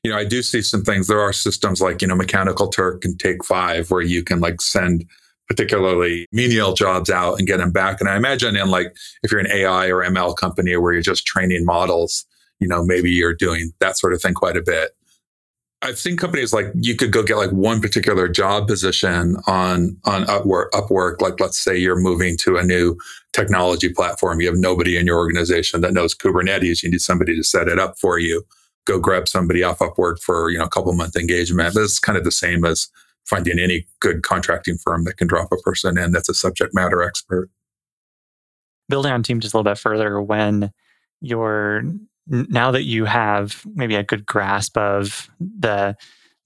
you know, I do see some things. There are systems like, you know, Mechanical Turk and Take Five where you can like send particularly menial jobs out and get them back. And I imagine in like, if you're an AI or ML company where you're just training models, you know, maybe you're doing that sort of thing quite a bit. I've seen companies like you could go get like one particular job position on on Upwork, Upwork. Like let's say you're moving to a new technology platform. You have nobody in your organization that knows Kubernetes. You need somebody to set it up for you go grab somebody off Upwork for you know a couple month engagement. It's kind of the same as finding any good contracting firm that can drop a person in that's a subject matter expert. Building on team just a little bit further, when you're now that you have maybe a good grasp of the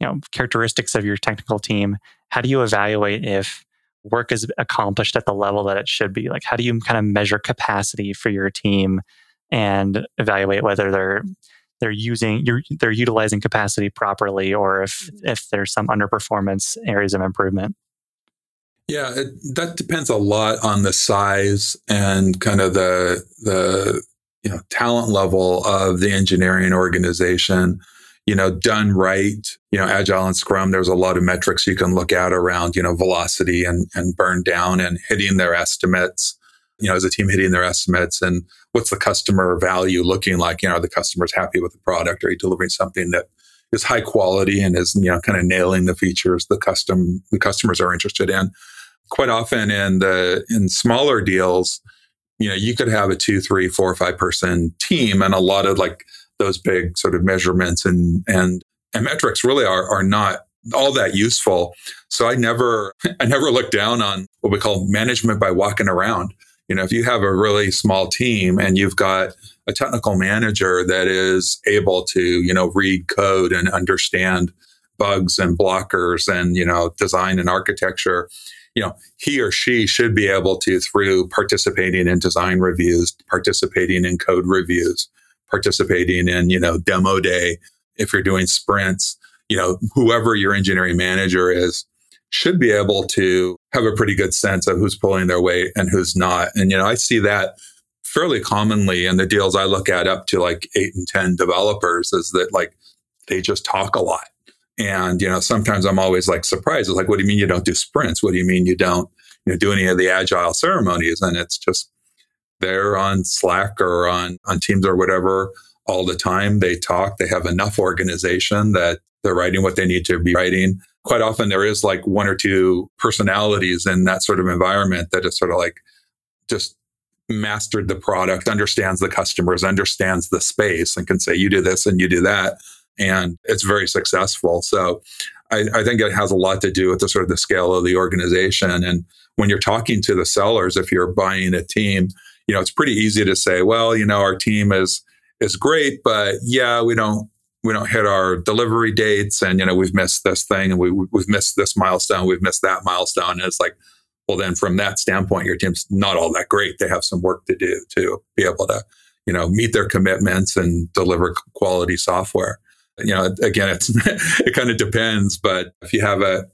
you know characteristics of your technical team, how do you evaluate if work is accomplished at the level that it should be? Like how do you kind of measure capacity for your team and evaluate whether they're they're using you're, they're utilizing capacity properly or if mm-hmm. if there's some underperformance areas of improvement yeah it, that depends a lot on the size and kind of the the you know talent level of the engineering organization you know done right you know agile and scrum there's a lot of metrics you can look at around you know velocity and and burn down and hitting their estimates you know, as a team hitting their estimates and what's the customer value looking like? You know, are the customers happy with the product? Are you delivering something that is high quality and is, you know, kind of nailing the features the custom, the customers are interested in? Quite often in the, in smaller deals, you know, you could have a two, three, four, five person team and a lot of like those big sort of measurements and, and, and metrics really are, are not all that useful. So I never, *laughs* I never look down on what we call management by walking around. You know, if you have a really small team and you've got a technical manager that is able to, you know, read code and understand bugs and blockers and, you know, design and architecture, you know, he or she should be able to, through participating in design reviews, participating in code reviews, participating in, you know, demo day, if you're doing sprints, you know, whoever your engineering manager is, should be able to have a pretty good sense of who's pulling their weight and who's not. And, you know, I see that fairly commonly in the deals I look at up to like eight and 10 developers is that like they just talk a lot. And, you know, sometimes I'm always like surprised. It's like, what do you mean you don't do sprints? What do you mean you don't, you know, do any of the agile ceremonies? And it's just they're on Slack or on, on Teams or whatever all the time. They talk. They have enough organization that they're writing what they need to be writing quite often there is like one or two personalities in that sort of environment that is sort of like just mastered the product, understands the customers, understands the space, and can say, you do this and you do that. And it's very successful. So I, I, think it has a lot to do with the sort of the scale of the organization. And when you're talking to the sellers, if you're buying a team, you know, it's pretty easy to say, well, you know, our team is is great, but yeah, we don't we don't hit our delivery dates and you know we've missed this thing and we, we've missed this milestone we've missed that milestone and it's like well then from that standpoint your team's not all that great they have some work to do to be able to you know meet their commitments and deliver quality software you know again it's *laughs* it kind of depends but if you have a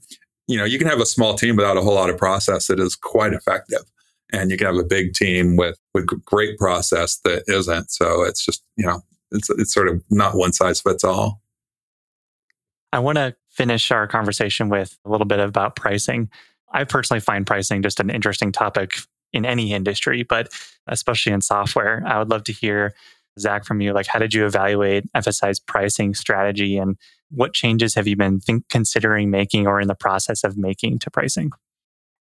you know you can have a small team without a whole lot of process that is quite effective and you can have a big team with with great process that isn't so it's just you know it's it's sort of not one size fits all. I want to finish our conversation with a little bit about pricing. I personally find pricing just an interesting topic in any industry, but especially in software. I would love to hear, Zach, from you. Like, how did you evaluate FSI's pricing strategy and what changes have you been think, considering making or in the process of making to pricing?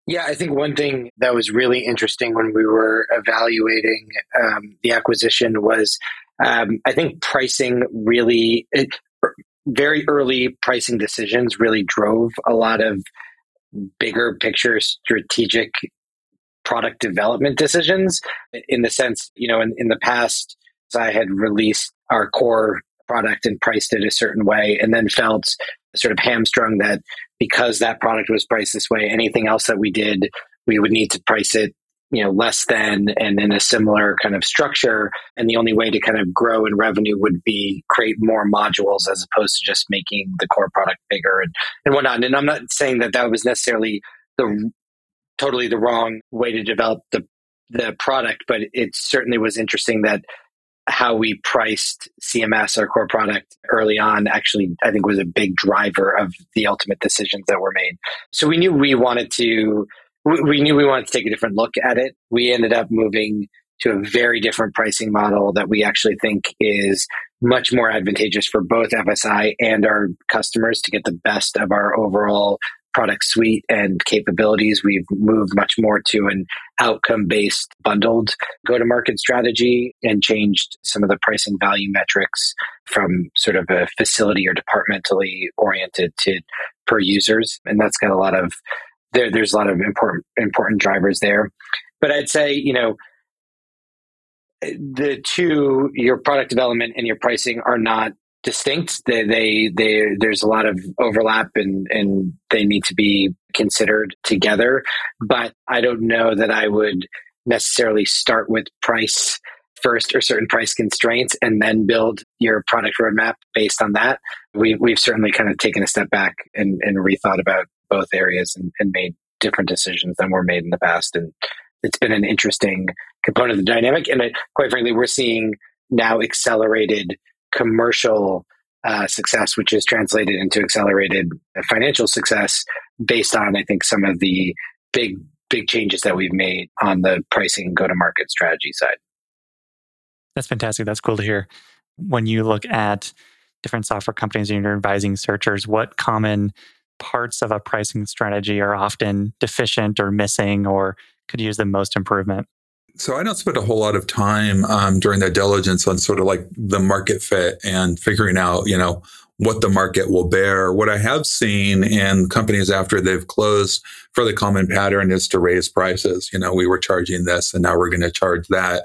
Yeah, I think one thing that was really interesting when we were evaluating um, the acquisition was um, I think pricing really, it, very early pricing decisions really drove a lot of bigger picture strategic product development decisions in the sense, you know, in, in the past, I had released our core product and priced it a certain way. And then felt sort of hamstrung that because that product was priced this way, anything else that we did, we would need to price it you know less than and in a similar kind of structure. And the only way to kind of grow in revenue would be create more modules as opposed to just making the core product bigger and, and whatnot. And i'm not saying that that was necessarily the totally the wrong way to develop the the product but it certainly was interesting that how we priced CMS, our core product, early on, actually, I think was a big driver of the ultimate decisions that were made. So we knew we wanted to we, knew we wanted to take a different look at it. We ended up moving to a very different pricing model that we actually think is much more advantageous for both FSI and our customers to get the best of our overall product suite and capabilities. We've moved much more to an outcome based bundled go to market strategy and changed some of the pricing value metrics from sort of a facility or departmentally oriented to per users. And that's got a lot of there, there's a lot of important important drivers there. But I'd say, you know, the two, your product development and your pricing are not distinct. They, they, they, there's a lot of overlap and, and they need to be considered together. But I don't know that I would necessarily start with price first or certain price constraints and then build your product roadmap based on that. We, we've certainly kind of taken a step back and, and rethought about both areas and, and made different decisions than were made in the past. And it's been an interesting component of the dynamic. And it, quite frankly, we're seeing now accelerated commercial uh, success, which is translated into accelerated financial success based on, I think, some of the big, big changes that we've made on the pricing go to market strategy side. That's fantastic. That's cool to hear. When you look at different software companies and you're advising searchers, what common parts of a pricing strategy are often deficient or missing or could use the most improvement? So I don't spend a whole lot of time um, during that diligence on sort of like the market fit and figuring out, you know, what the market will bear. What I have seen in companies after they've closed, fairly common pattern is to raise prices. You know, we were charging this and now we're going to charge that.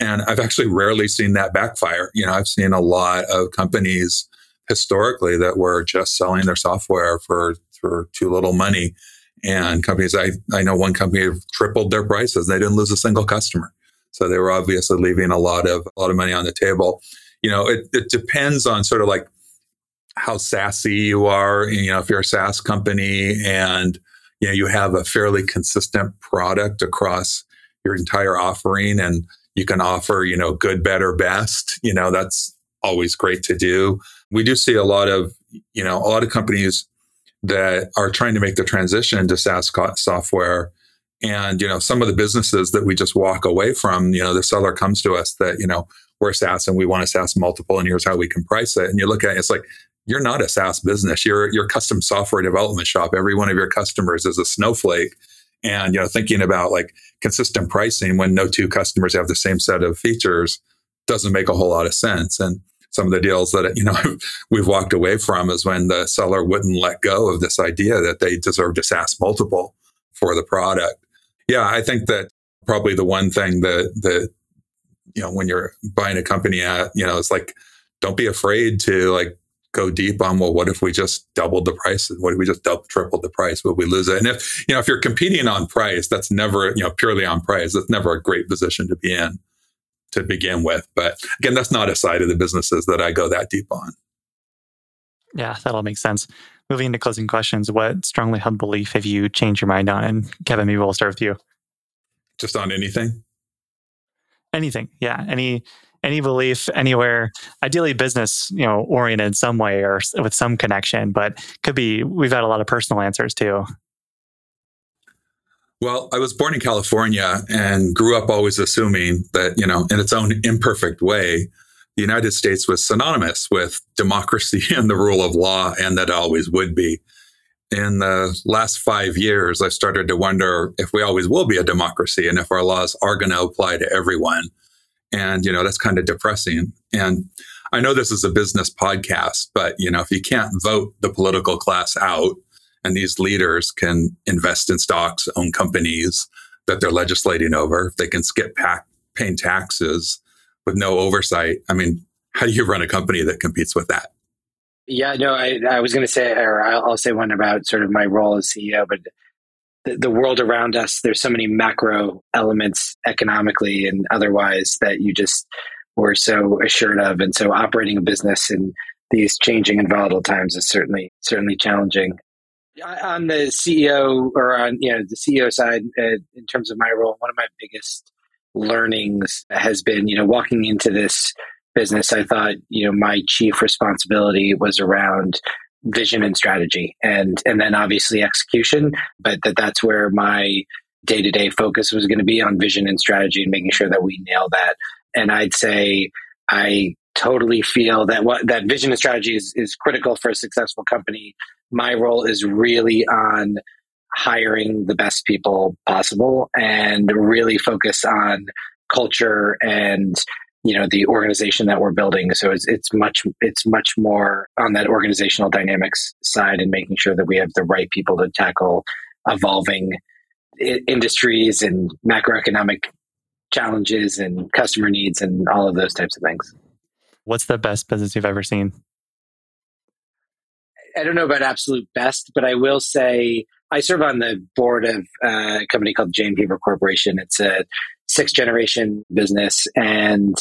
And I've actually rarely seen that backfire. You know, I've seen a lot of companies historically that were just selling their software for for too little money. And companies, I, I know one company tripled their prices. They didn't lose a single customer. So they were obviously leaving a lot of, a lot of money on the table. You know, it, it depends on sort of like how sassy you are. You know, if you're a SaaS company and, you know, you have a fairly consistent product across your entire offering and you can offer, you know, good, better, best, you know, that's always great to do we do see a lot of, you know, a lot of companies that are trying to make the transition to SaaS software. And, you know, some of the businesses that we just walk away from, you know, the seller comes to us that, you know, we're SaaS and we want a SaaS multiple and here's how we can price it. And you look at it, it's like, you're not a SaaS business. You're, you're custom software development shop. Every one of your customers is a snowflake. And, you know, thinking about like consistent pricing when no two customers have the same set of features doesn't make a whole lot of sense. And, some of the deals that you know *laughs* we've walked away from is when the seller wouldn't let go of this idea that they deserved a SaaS multiple for the product. Yeah, I think that probably the one thing that that you know when you're buying a company at you know it's like don't be afraid to like go deep on well what if we just doubled the price? What if we just double tripled the price? Would we lose it? And if you know if you're competing on price that's never you know purely on price that's never a great position to be in to begin with. But again, that's not a side of the businesses that I go that deep on. Yeah, that all makes sense. Moving into closing questions, what strongly held belief have you changed your mind on? And Kevin, maybe we'll start with you. Just on anything? Anything. Yeah. Any any belief anywhere, ideally business, you know, oriented some way or with some connection, but could be we've had a lot of personal answers too. Well, I was born in California and grew up always assuming that, you know, in its own imperfect way, the United States was synonymous with democracy *laughs* and the rule of law, and that always would be. In the last five years, I started to wonder if we always will be a democracy and if our laws are going to apply to everyone. And, you know, that's kind of depressing. And I know this is a business podcast, but, you know, if you can't vote the political class out, and these leaders can invest in stocks, own companies that they're legislating over. They can skip paying taxes with no oversight. I mean, how do you run a company that competes with that? Yeah, no, I, I was going to say, or I'll, I'll, say one about sort of my role as CEO, but the, the world around us, there's so many macro elements economically and otherwise that you just were so assured of. And so operating a business in these changing and volatile times is certainly, certainly challenging on the CEO or on you know the CEO side, uh, in terms of my role, one of my biggest learnings has been you know walking into this business. I thought you know my chief responsibility was around vision and strategy, and and then obviously execution. But that that's where my day to day focus was going to be on vision and strategy and making sure that we nail that. And I'd say I totally feel that what that vision and strategy is, is critical for a successful company. My role is really on hiring the best people possible and really focus on culture and you know the organization that we're building. So it's it's much it's much more on that organizational dynamics side and making sure that we have the right people to tackle evolving I- industries and macroeconomic challenges and customer needs and all of those types of things what's the best business you've ever seen I don't know about absolute best, but I will say I serve on the board of a company called J.M. Huber Corporation. It's a sixth generation business, and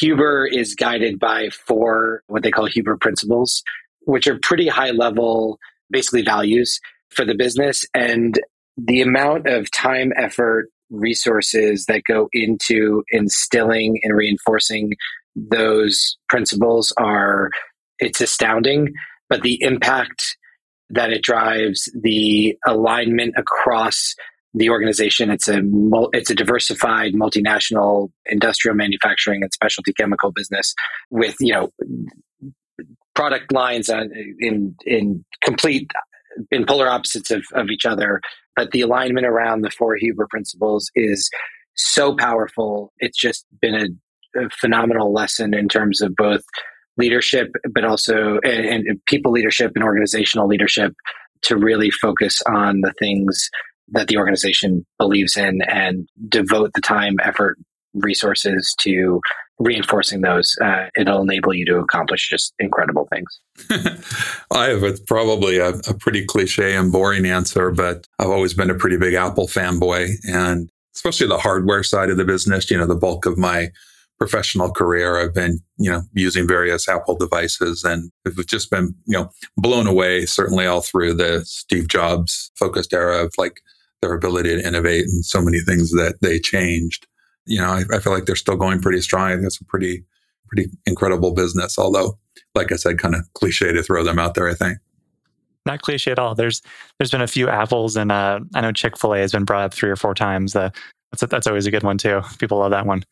Huber is guided by four what they call Huber principles, which are pretty high level, basically values for the business. And the amount of time, effort, resources that go into instilling and reinforcing those principles are it's astounding but the impact that it drives, the alignment across the organization. It's a it's a diversified multinational industrial manufacturing and specialty chemical business with you know product lines in in complete in polar opposites of, of each other. But the alignment around the four Huber principles is so powerful. It's just been a, phenomenal lesson in terms of both leadership, but also and, and people leadership and organizational leadership to really focus on the things that the organization believes in and devote the time, effort, resources to reinforcing those. Uh, it'll enable you to accomplish just incredible things. *laughs* I have a, probably a, a pretty cliche and boring answer, but I've always been a pretty big Apple fanboy and especially the hardware side of the business. You know, the bulk of my professional career, I've been, you know, using various Apple devices and I've just been, you know, blown away certainly all through the Steve Jobs focused era of like their ability to innovate and so many things that they changed. You know, I, I feel like they're still going pretty strong. I think it's a pretty, pretty incredible business. Although, like I said, kind of cliche to throw them out there, I think not cliche at all. There's there's been a few apples, and uh, I know Chick Fil A has been brought up three or four times. Uh, that's that's always a good one too. People love that one.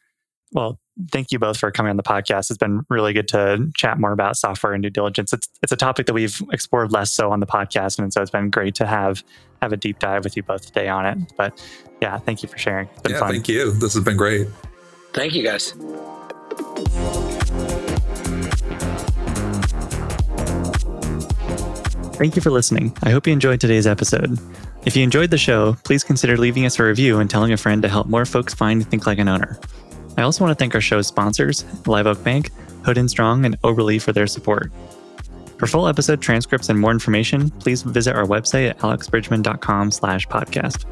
Well, thank you both for coming on the podcast. It's been really good to chat more about software and due diligence. It's it's a topic that we've explored less so on the podcast, and so it's been great to have have a deep dive with you both today on it. But yeah, thank you for sharing. It's been yeah, fun. Thank you. This has been great. Thank you, guys. Thank you for listening. I hope you enjoyed today's episode. If you enjoyed the show, please consider leaving us a review and telling a friend to help more folks find Think Like an Owner. I also want to thank our show's sponsors, Live Oak Bank, Hood and Strong, and Oberle for their support. For full episode transcripts and more information, please visit our website at alexbridgeman.com slash podcast.